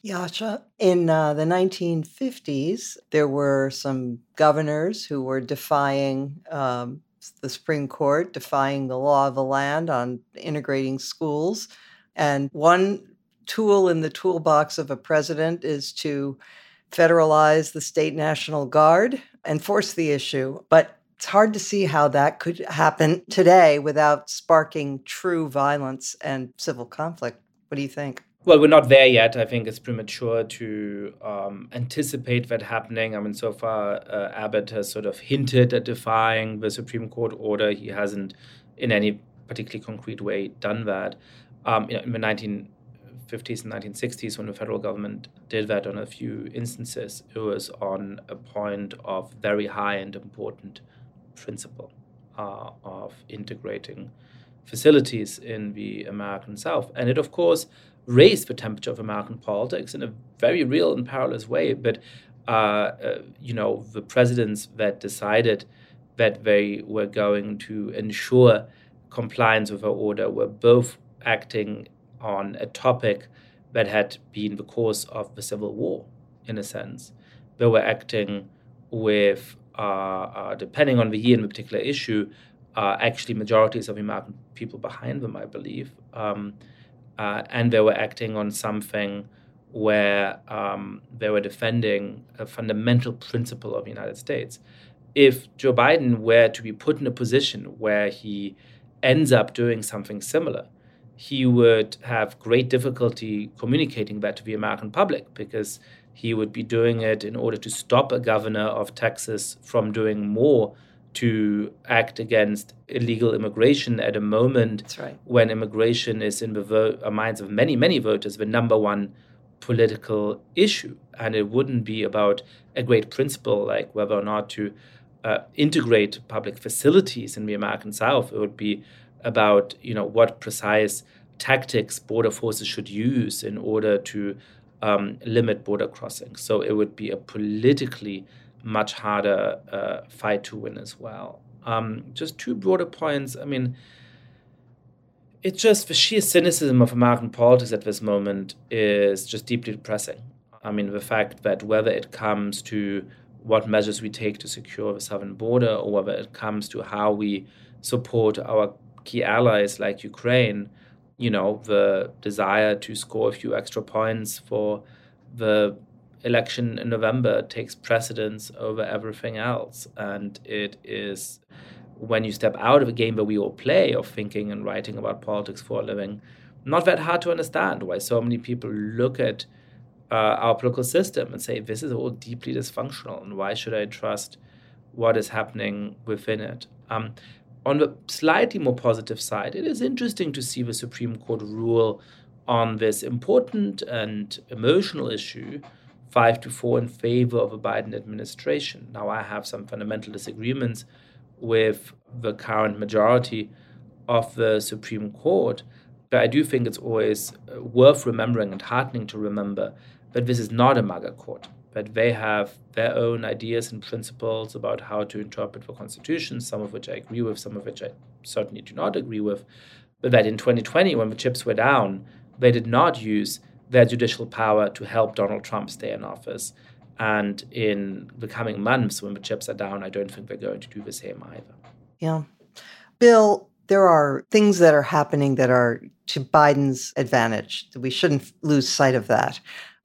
Yascha, in uh, the 1950s, there were some governors who were defying um, the Supreme Court, defying the law of the land on integrating schools. And one tool in the toolbox of a president is to federalize the state national guard, and force the issue. But it's hard to see how that could happen today without sparking true violence and civil conflict. What do you think? Well, we're not there yet. I think it's premature to um, anticipate that happening. I mean, so far, uh, Abbott has sort of hinted at defying the Supreme Court order. He hasn't, in any particularly concrete way, done that. Um, in the 1950s and 1960s, when the federal government did that on a few instances, it was on a point of very high and important principle uh, of integrating facilities in the American South. And it, of course, raised the temperature of American politics in a very real and perilous way. But, uh, uh, you know, the presidents that decided that they were going to ensure compliance with our order were both acting on a topic that had been the cause of the Civil War, in a sense. They were acting with uh, depending on the year and the particular issue, uh, actually majorities of American people behind them, I believe. Um, uh, and they were acting on something where um, they were defending a fundamental principle of the United States. If Joe Biden were to be put in a position where he ends up doing something similar, he would have great difficulty communicating that to the American public because he would be doing it in order to stop a governor of Texas from doing more to act against illegal immigration at a moment right. when immigration is in the vo- uh, minds of many, many voters the number one political issue. And it wouldn't be about a great principle like whether or not to uh, integrate public facilities in the American South. It would be about you know what precise tactics border forces should use in order to um, limit border crossings. So it would be a politically much harder uh, fight to win as well. Um, just two broader points. I mean, it's just the sheer cynicism of American politics at this moment is just deeply depressing. I mean, the fact that whether it comes to what measures we take to secure the southern border or whether it comes to how we support our key allies like Ukraine, you know, the desire to score a few extra points for the election in November takes precedence over everything else. And it is when you step out of a game that we all play of thinking and writing about politics for a living, not that hard to understand why so many people look at uh, our political system and say, this is all deeply dysfunctional, and why should I trust what is happening within it? Um, on the slightly more positive side, it is interesting to see the Supreme Court rule on this important and emotional issue, five to four in favor of a Biden administration. Now, I have some fundamental disagreements with the current majority of the Supreme Court, but I do think it's always uh, worth remembering and heartening to remember that this is not a MAGA court that they have their own ideas and principles about how to interpret the Constitution, some of which I agree with, some of which I certainly do not agree with. But that in 2020, when the chips were down, they did not use their judicial power to help Donald Trump stay in office. And in the coming months, when the chips are down, I don't think they're going to do the same either. Yeah. Bill, there are things that are happening that are to Biden's advantage. We shouldn't lose sight of that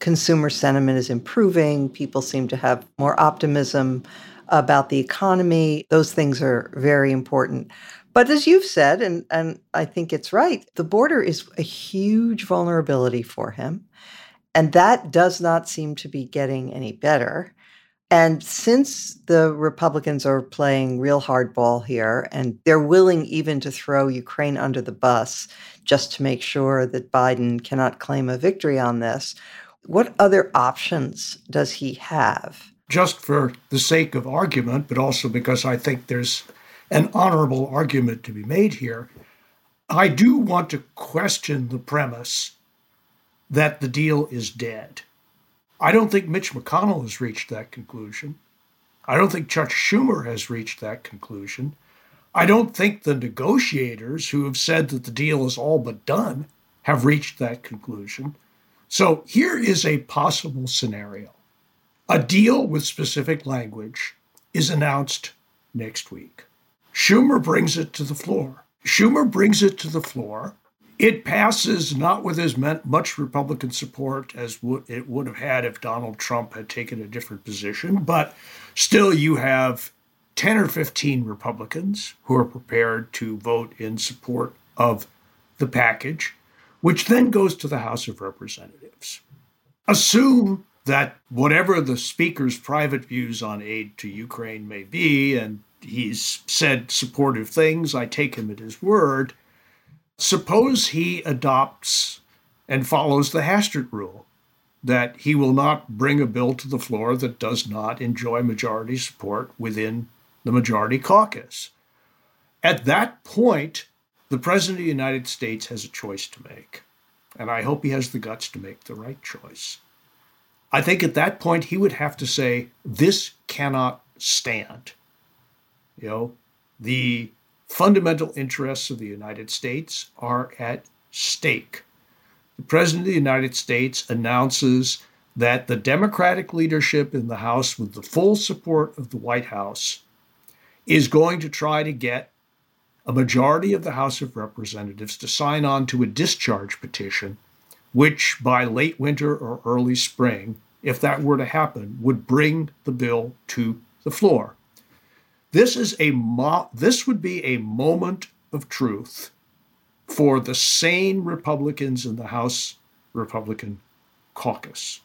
consumer sentiment is improving. People seem to have more optimism about the economy. Those things are very important. But as you've said, and, and I think it's right, the border is a huge vulnerability for him. And that does not seem to be getting any better. And since the Republicans are playing real hardball here and they're willing even to throw Ukraine under the bus just to make sure that Biden cannot claim a victory on this, what other options does he have? Just for the sake of argument, but also because I think there's an honorable argument to be made here, I do want to question the premise that the deal is dead. I don't think Mitch McConnell has reached that conclusion. I don't think Chuck Schumer has reached that conclusion. I don't think the negotiators who have said that the deal is all but done have reached that conclusion. So here is a possible scenario a deal with specific language is announced next week. Schumer brings it to the floor. Schumer brings it to the floor. It passes not with as much Republican support as it would have had if Donald Trump had taken a different position, but still you have 10 or 15 Republicans who are prepared to vote in support of the package, which then goes to the House of Representatives. Assume that whatever the speaker's private views on aid to Ukraine may be, and he's said supportive things, I take him at his word. Suppose he adopts and follows the Hastert rule that he will not bring a bill to the floor that does not enjoy majority support within the majority caucus. At that point, the President of the United States has a choice to make. And I hope he has the guts to make the right choice. I think at that point, he would have to say, this cannot stand. You know, the fundamental interests of the United States are at stake. The President of the United States announces that the Democratic leadership in the House, with the full support of the White House, is going to try to get a majority of the House of Representatives to sign on to a discharge petition, which by late winter or early spring, if that were to happen, would bring the bill to the floor. This is a mo- this would be a moment of truth for the sane Republicans in the House Republican caucus.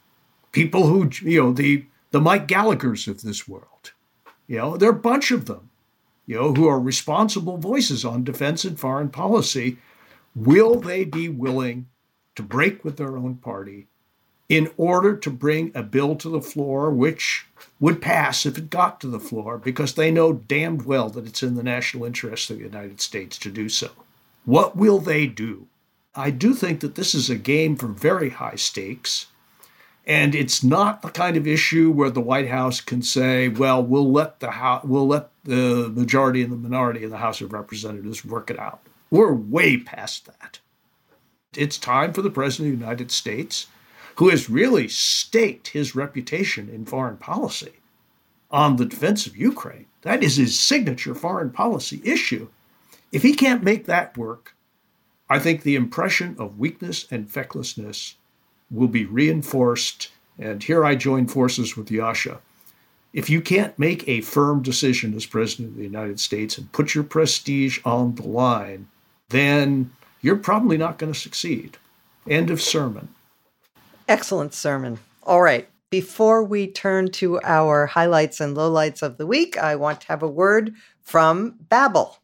People who, you know, the the Mike Gallaghers of this world. You know, there are a bunch of them you know, who are responsible voices on defense and foreign policy, will they be willing to break with their own party in order to bring a bill to the floor which would pass if it got to the floor because they know damned well that it's in the national interest of the United States to do so. What will they do? I do think that this is a game for very high stakes. And it's not the kind of issue where the White House can say, "Well, we'll let the House, we'll let the majority and the minority in the House of Representatives work it out." We're way past that. It's time for the President of the United States, who has really staked his reputation in foreign policy on the defense of Ukraine. That is his signature foreign policy issue. If he can't make that work, I think the impression of weakness and fecklessness will be reinforced. And here I join forces with Yascha. If you can't make a firm decision as President of the United States and put your prestige on the line, then you're probably not going to succeed. End of sermon. Excellent sermon. All right. Before we turn to our highlights and lowlights of the week, I want to have a word from Babbel.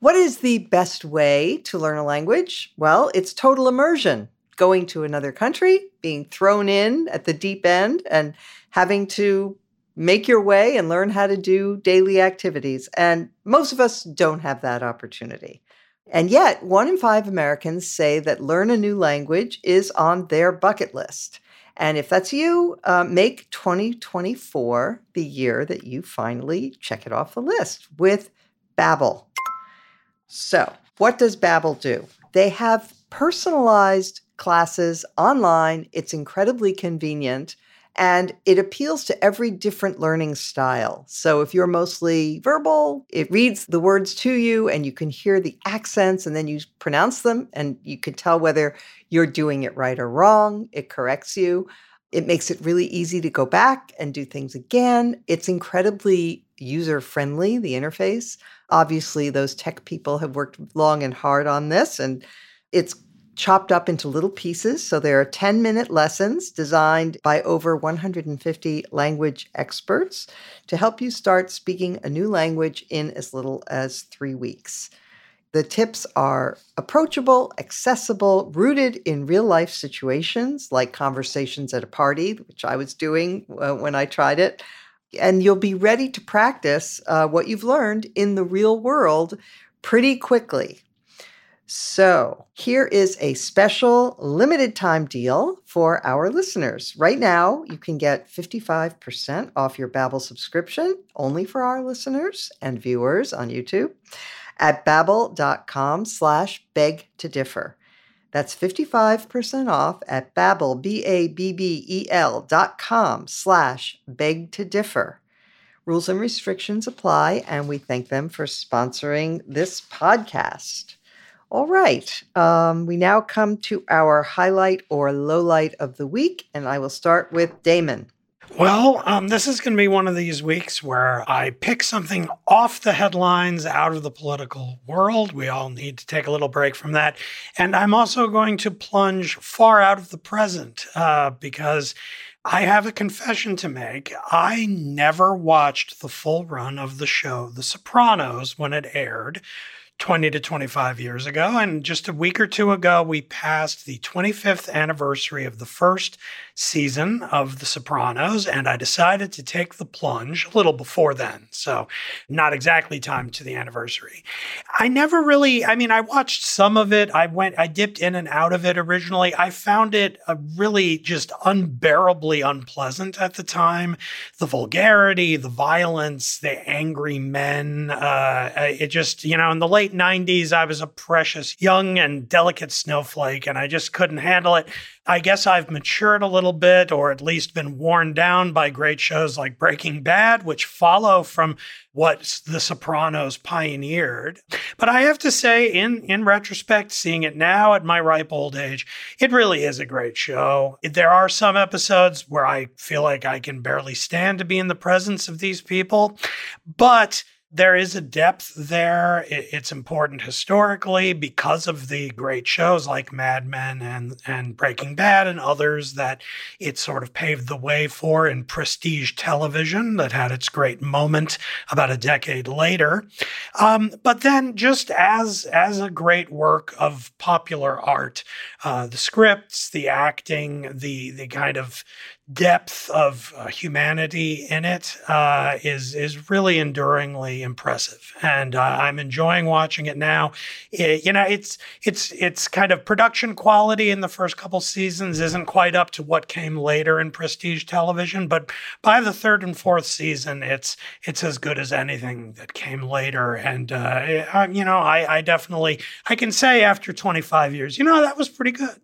What is the best way to learn a language? Well, it's total immersion going to another country, being thrown in at the deep end, and having to make your way and learn how to do daily activities. And most of us don't have that opportunity. And yet, one in five Americans say that learn a new language is on their bucket list. And if that's you, uh, make 2024 the year that you finally check it off the list with Babbel. So, what does Babbel do? They have personalized classes online. It's incredibly convenient and it appeals to every different learning style. So if you're mostly verbal, it reads the words to you and you can hear the accents and then you pronounce them and you can tell whether you're doing it right or wrong. It corrects you. It makes it really easy to go back and do things again. It's incredibly user friendly, the interface. Obviously, those tech people have worked long and hard on this, and it's chopped up into little pieces. So there are 10 minute lessons designed by over 150 language experts to help you start speaking a new language in as little as three weeks. The tips are approachable, accessible, rooted in real life situations like conversations at a party, which I was doing uh, when I tried it. And you'll be ready to practice uh, what you've learned in the real world pretty quickly. So, here is a special limited time deal for our listeners. Right now, you can get 55% off your Babbel subscription only for our listeners and viewers on YouTube at babbel.com slash beg to differ. That's 55% off at Babbel, B-A-B-B-E-L dot com slash beg to differ. Rules and restrictions apply, and we thank them for sponsoring this podcast. All right. Um, we now come to our highlight or lowlight of the week, and I will start with Damon. Well, um, this is going to be one of these weeks where I pick something off the headlines out of the political world. We all need to take a little break from that. And I'm also going to plunge far out of the present uh, because I have a confession to make. I never watched the full run of the show The Sopranos when it aired. 20 to 25 years ago. And just a week or two ago, we passed the 25th anniversary of the first season of The Sopranos, and I decided to take the plunge a little before then. So, not exactly time to the anniversary. I never really, I mean, I watched some of it. I went, I dipped in and out of it originally. I found it a really just unbearably unpleasant at the time. The vulgarity, the violence, the angry men. Uh, it just, you know, in the late 90s, I was a precious young and delicate snowflake, and I just couldn't handle it. I guess I've matured a little bit, or at least been worn down by great shows like Breaking Bad, which follow from what The Sopranos pioneered. But I have to say, in, in retrospect, seeing it now at my ripe old age, it really is a great show. There are some episodes where I feel like I can barely stand to be in the presence of these people, but there is a depth there. It's important historically because of the great shows like Mad Men and, and Breaking Bad and others that it sort of paved the way for in prestige television that had its great moment about a decade later. Um, but then, just as as a great work of popular art, uh, the scripts, the acting, the the kind of depth of uh, humanity in it uh, is is really enduringly impressive, and uh, I'm enjoying watching it now. It, you know, it's it's it's kind of production quality in the first couple seasons isn't quite up to what came later in prestige television, but by the third and fourth season, it's it's as good as anything that came later. And uh, you know, I, I definitely I can say after 25 years, you know, that was pretty good.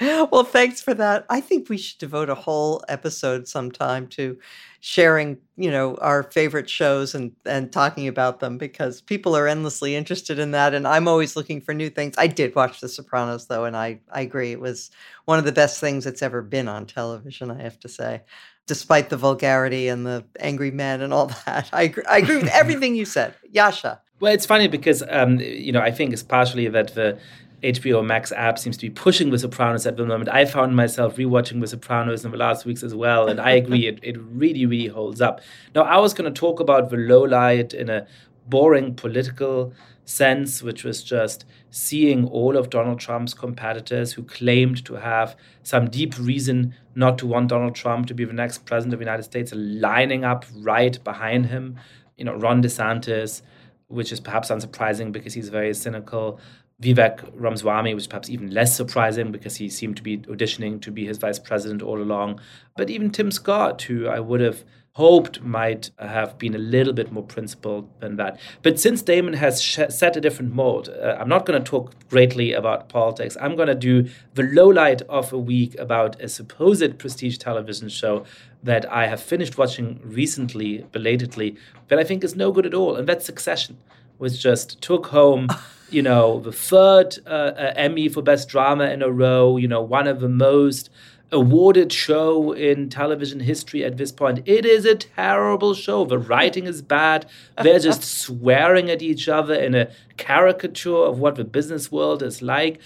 well, thanks for that. I think we should devote a whole episode sometime to sharing, you know, our favorite shows and and talking about them because people are endlessly interested in that and I'm always looking for new things. I did watch The Sopranos though and I I agree it was one of the best things that's ever been on television, I have to say. Despite the vulgarity and the angry men and all that. I agree, I agree with everything you said. Yascha. Well, it's funny because um, you know I think it's partially that the HBO Max app seems to be pushing The Sopranos at the moment. I found myself rewatching The Sopranos in the last weeks as well, and I agree, it, it really, really holds up. Now, I was going to talk about the low light in a boring political sense, which was just seeing all of Donald Trump's competitors who claimed to have some deep reason not to want Donald Trump to be the next president of the United States lining up right behind him. You know, Ron DeSantis, which is perhaps unsurprising because he's very cynical. Vivek Ramaswamy was perhaps even less surprising because he seemed to be auditioning to be his vice president all along. But even Tim Scott, who I would have hoped might have been a little bit more principled than that. But since Damon has sh- set a different mold, uh, I'm not going to talk greatly about politics. I'm going to do the lowlight of a week about a supposed prestige television show that I have finished watching recently, belatedly, that I think is no good at all, and that's Succession, which just took home. you know, the third uh, uh, Emmy for Best Drama in a row, you know, one of the most awarded show in television history at this point. It is a terrible show. The writing is bad. They're just swearing at each other in a caricature of what the business world is like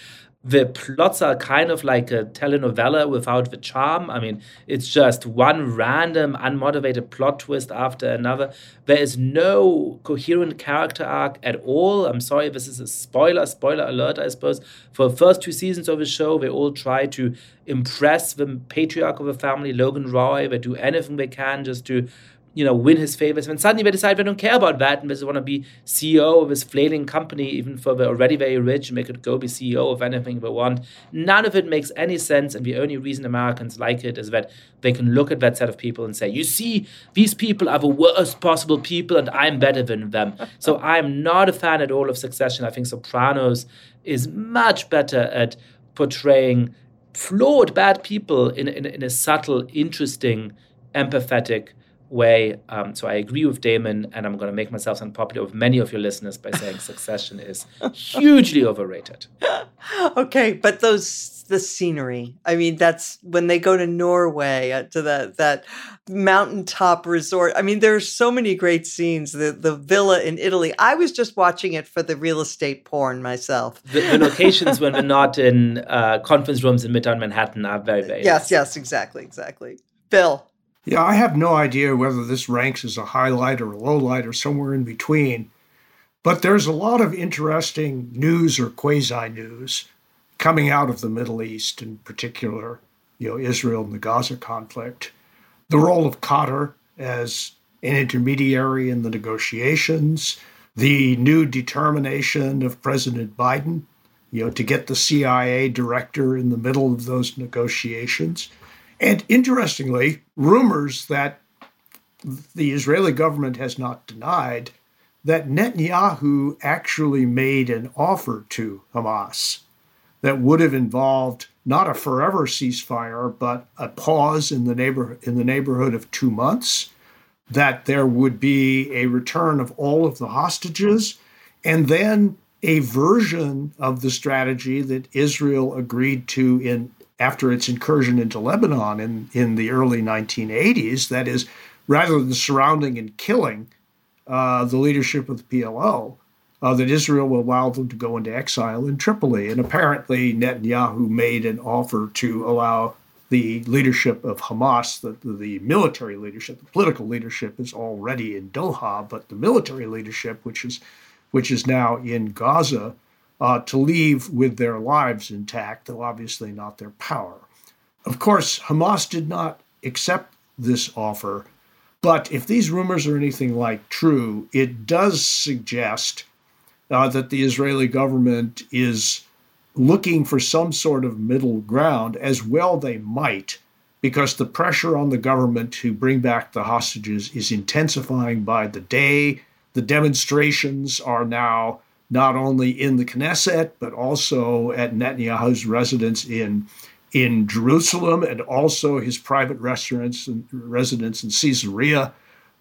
the plots are kind of like a telenovela without the charm. I mean, it's just one random, unmotivated plot twist after another. There is no coherent character arc at all. I'm sorry, this is a spoiler, spoiler alert, I suppose. For the first two seasons of the show, they all try to impress the patriarch of the family, Logan Roy. They do anything they can just to you know, win his favors. When suddenly they decide they don't care about that and they just want to be CEO of this flailing company, even for the already very rich, and they could go be CEO of anything they want. None of it makes any sense. And the only reason Americans like it is that they can look at that set of people and say, you see, these people are the worst possible people and I'm better than them. so I'm not a fan at all of Succession. I think Sopranos is much better at portraying flawed bad people in, in, in a subtle, interesting, empathetic way. Um, so I agree with Damon, and I'm going to make myself unpopular with many of your listeners by saying Succession is hugely overrated. okay, but those the scenery. I mean, that's when they go to Norway uh, to that that mountaintop resort. I mean, there's so many great scenes. The the villa in Italy. I was just watching it for the real estate porn myself. The, the locations when we're not in uh, conference rooms in Midtown Manhattan are very very. Yes, nice. yes, exactly, exactly. Bill. Yeah, I have no idea whether this ranks as a highlight or a low light or somewhere in between. But there's a lot of interesting news or quasi news coming out of the Middle East, in particular, you know, Israel and the Gaza conflict. The role of Qatar as an intermediary in the negotiations, the new determination of President Biden, you know, to get the CIA director in the middle of those negotiations. And interestingly, rumors that the Israeli government has not denied that Netanyahu actually made an offer to Hamas that would have involved not a forever ceasefire, but a pause in the neighbor in the neighborhood of two months. That there would be a return of all of the hostages, and then a version of the strategy that Israel agreed to in after its incursion into Lebanon in, in the early 1980s. That is, rather than surrounding and killing uh, the leadership of the PLO, uh, that Israel will allow them to go into exile in Tripoli. And apparently, Netanyahu made an offer to allow the leadership of Hamas, the, the military leadership, the political leadership is already in Doha, but the military leadership, which is which is now in Gaza, uh, to leave with their lives intact, though obviously not their power. Of course, Hamas did not accept this offer, but if these rumors are anything like true, it does suggest uh, that the Israeli government is looking for some sort of middle ground, as well they might, because the pressure on the government to bring back the hostages is intensifying by the day. The demonstrations are now not only in the Knesset, but also at Netanyahu's residence in, in Jerusalem and also his private restaurants and residence in Caesarea.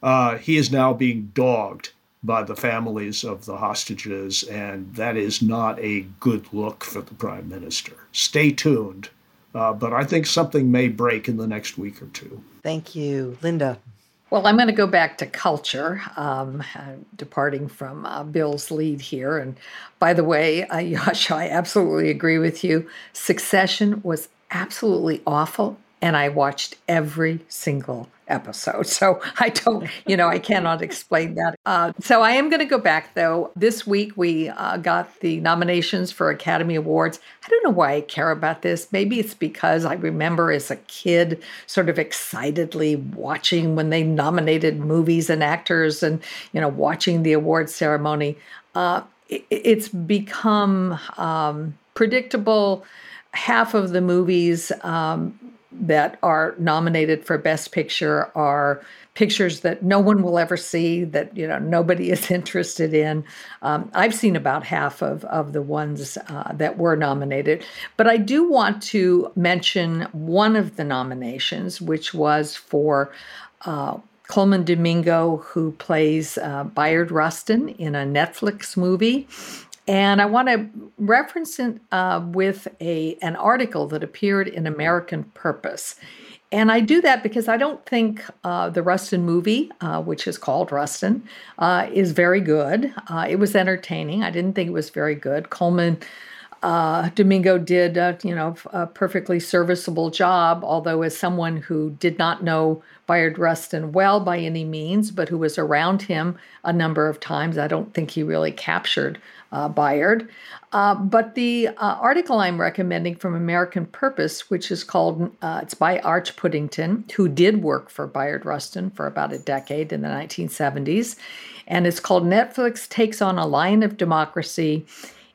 Uh, he is now being dogged by the families of the hostages, and that is not a good look for the prime minister. Stay tuned, uh, but I think something may break in the next week or two. Thank you, Linda. Well, I'm going to go back to culture, um, uh, departing from uh, Bill's lead here. And by the way, uh, Yash, I absolutely agree with you. Succession was absolutely awful, and I watched every single episode. So I don't, you know, I cannot explain that. Uh, so I am going to go back though. This week we uh, got the nominations for Academy Awards. I don't know why I care about this. Maybe it's because I remember as a kid sort of excitedly watching when they nominated movies and actors and, you know, watching the award ceremony. Uh, it, it's become um, predictable. Half of the movies um, that are nominated for best picture are pictures that no one will ever see that you know nobody is interested in um, i've seen about half of, of the ones uh, that were nominated but i do want to mention one of the nominations which was for uh, Colman Domingo, who plays uh, Bayard Rustin in a Netflix movie. And I want to reference it uh, with a an article that appeared in American Purpose. And I do that because I don't think uh, the Rustin movie, uh, which is called Rustin, uh, is very good. Uh, it was entertaining. I didn't think it was very good. Colman uh, Domingo did, you know, a perfectly serviceable job. Although, as someone who did not know Bayard Rustin well by any means, but who was around him a number of times, I don't think he really captured uh, Bayard. Uh, but the uh, article I'm recommending from American Purpose, which is called, uh, it's by Arch Puddington, who did work for Bayard Rustin for about a decade in the 1970s. And it's called Netflix Takes on a Lion of Democracy.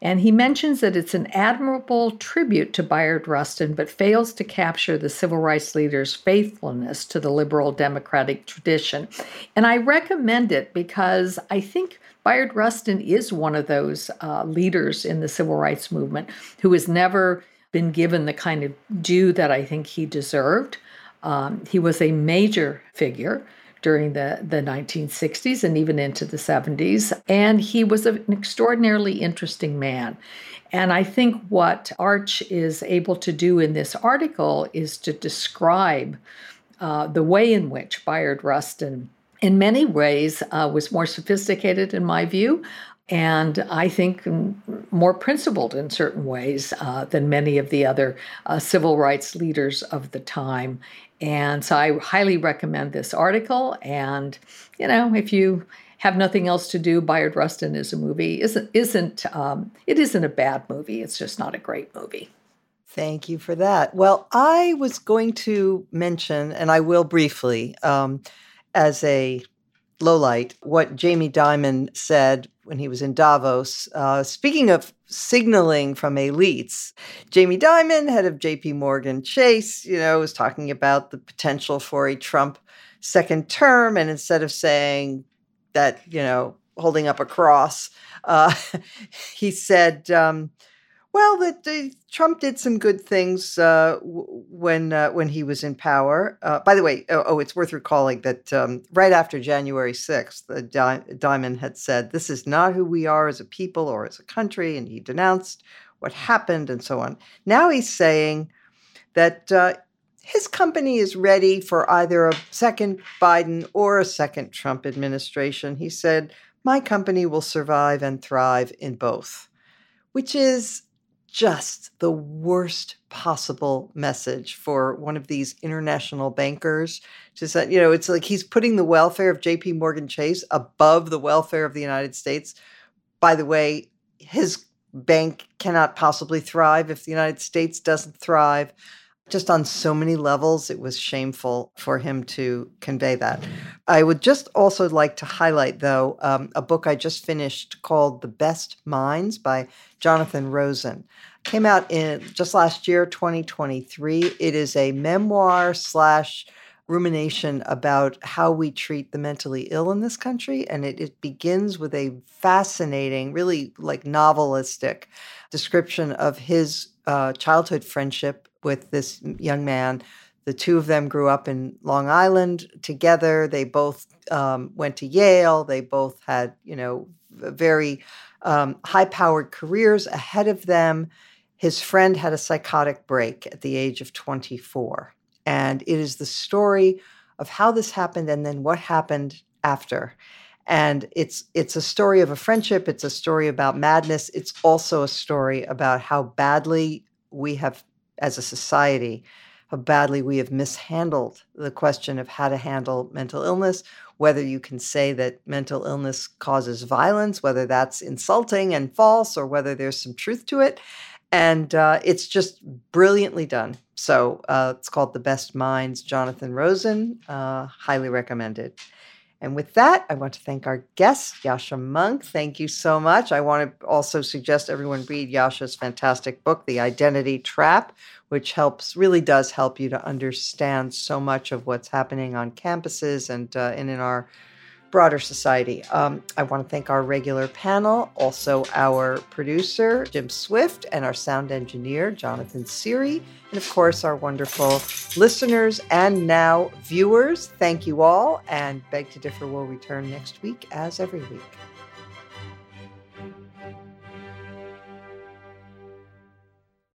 And he mentions that it's an admirable tribute to Bayard Rustin, but fails to capture the civil rights leader's faithfulness to the liberal democratic tradition. And I recommend it because I think Bayard Rustin is one of those uh, leaders in the civil rights movement who has never been given the kind of due that I think he deserved. Um, he was a major figure during the, the 1960s and even into the 70s. And he was an extraordinarily interesting man. And I think what Arch is able to do in this article is to describe uh, the way in which Bayard Rustin, in many ways, uh, was more sophisticated, in my view, and I think more principled in certain ways uh, than many of the other uh, civil rights leaders of the time. And so I highly recommend this article. And, you know, if you have nothing else to do, Bayard Rustin is a movie. Isn't isn't um, it isn't a bad movie. It's just not a great movie. Thank you for that. Well, I was going to mention, and I will briefly, um, as a low light, what Jamie Dimon said when he was in Davos. Uh, speaking of signaling from elites, Jamie Dimon, head of JP Morgan Chase, you know, was talking about the potential for a Trump second term. And instead of saying that, you know, holding up a cross, uh, he said, um, well, that Trump did some good things uh, when uh, when he was in power. Uh, by the way, oh, oh, it's worth recalling that um, right after January sixth, Di- Dimon had said, "This is not who we are as a people or as a country," and he denounced what happened and so on. Now he's saying that uh, his company is ready for either a second Biden or a second Trump administration. He said, "My company will survive and thrive in both," which is just the worst possible message for one of these international bankers to say, you know, it's like he's putting the welfare of JP Morgan Chase above the welfare of the United States. By the way, his bank cannot possibly thrive if the United States doesn't thrive. Just on so many levels, it was shameful for him to convey that. I would just also like to highlight, though, um, a book I just finished called The Best Minds by Jonathan Rosen. Came out in just last year, 2023. It is a memoir slash rumination about how we treat the mentally ill in this country. And it, it begins with a fascinating, really like novelistic description of his uh, childhood friendship with this young man. The two of them grew up in Long Island together. They both um, went to Yale. They both had, you know, very um, high powered careers ahead of them. His friend had a psychotic break at the age of 24. And it is the story of how this happened and then what happened after. And it's it's a story of a friendship, it's a story about madness, it's also a story about how badly we have as a society how badly we have mishandled the question of how to handle mental illness, whether you can say that mental illness causes violence, whether that's insulting and false, or whether there's some truth to it. And uh, it's just brilliantly done. So uh, it's called The Best Minds, Jonathan Rosen. Uh, highly recommended. And with that, I want to thank our guest, Yascha Mounk. Thank you so much. I want to also suggest everyone read Yascha's fantastic book, The Identity Trap, which helps, really does help you to understand so much of what's happening on campuses and, uh, in our broader society. Um, I want to thank our regular panel, also our producer, Jim Swift, and our sound engineer, Jonathan Siri, and of course, our wonderful listeners and now viewers. Thank you all, and Beg to Differ will return next week as every week.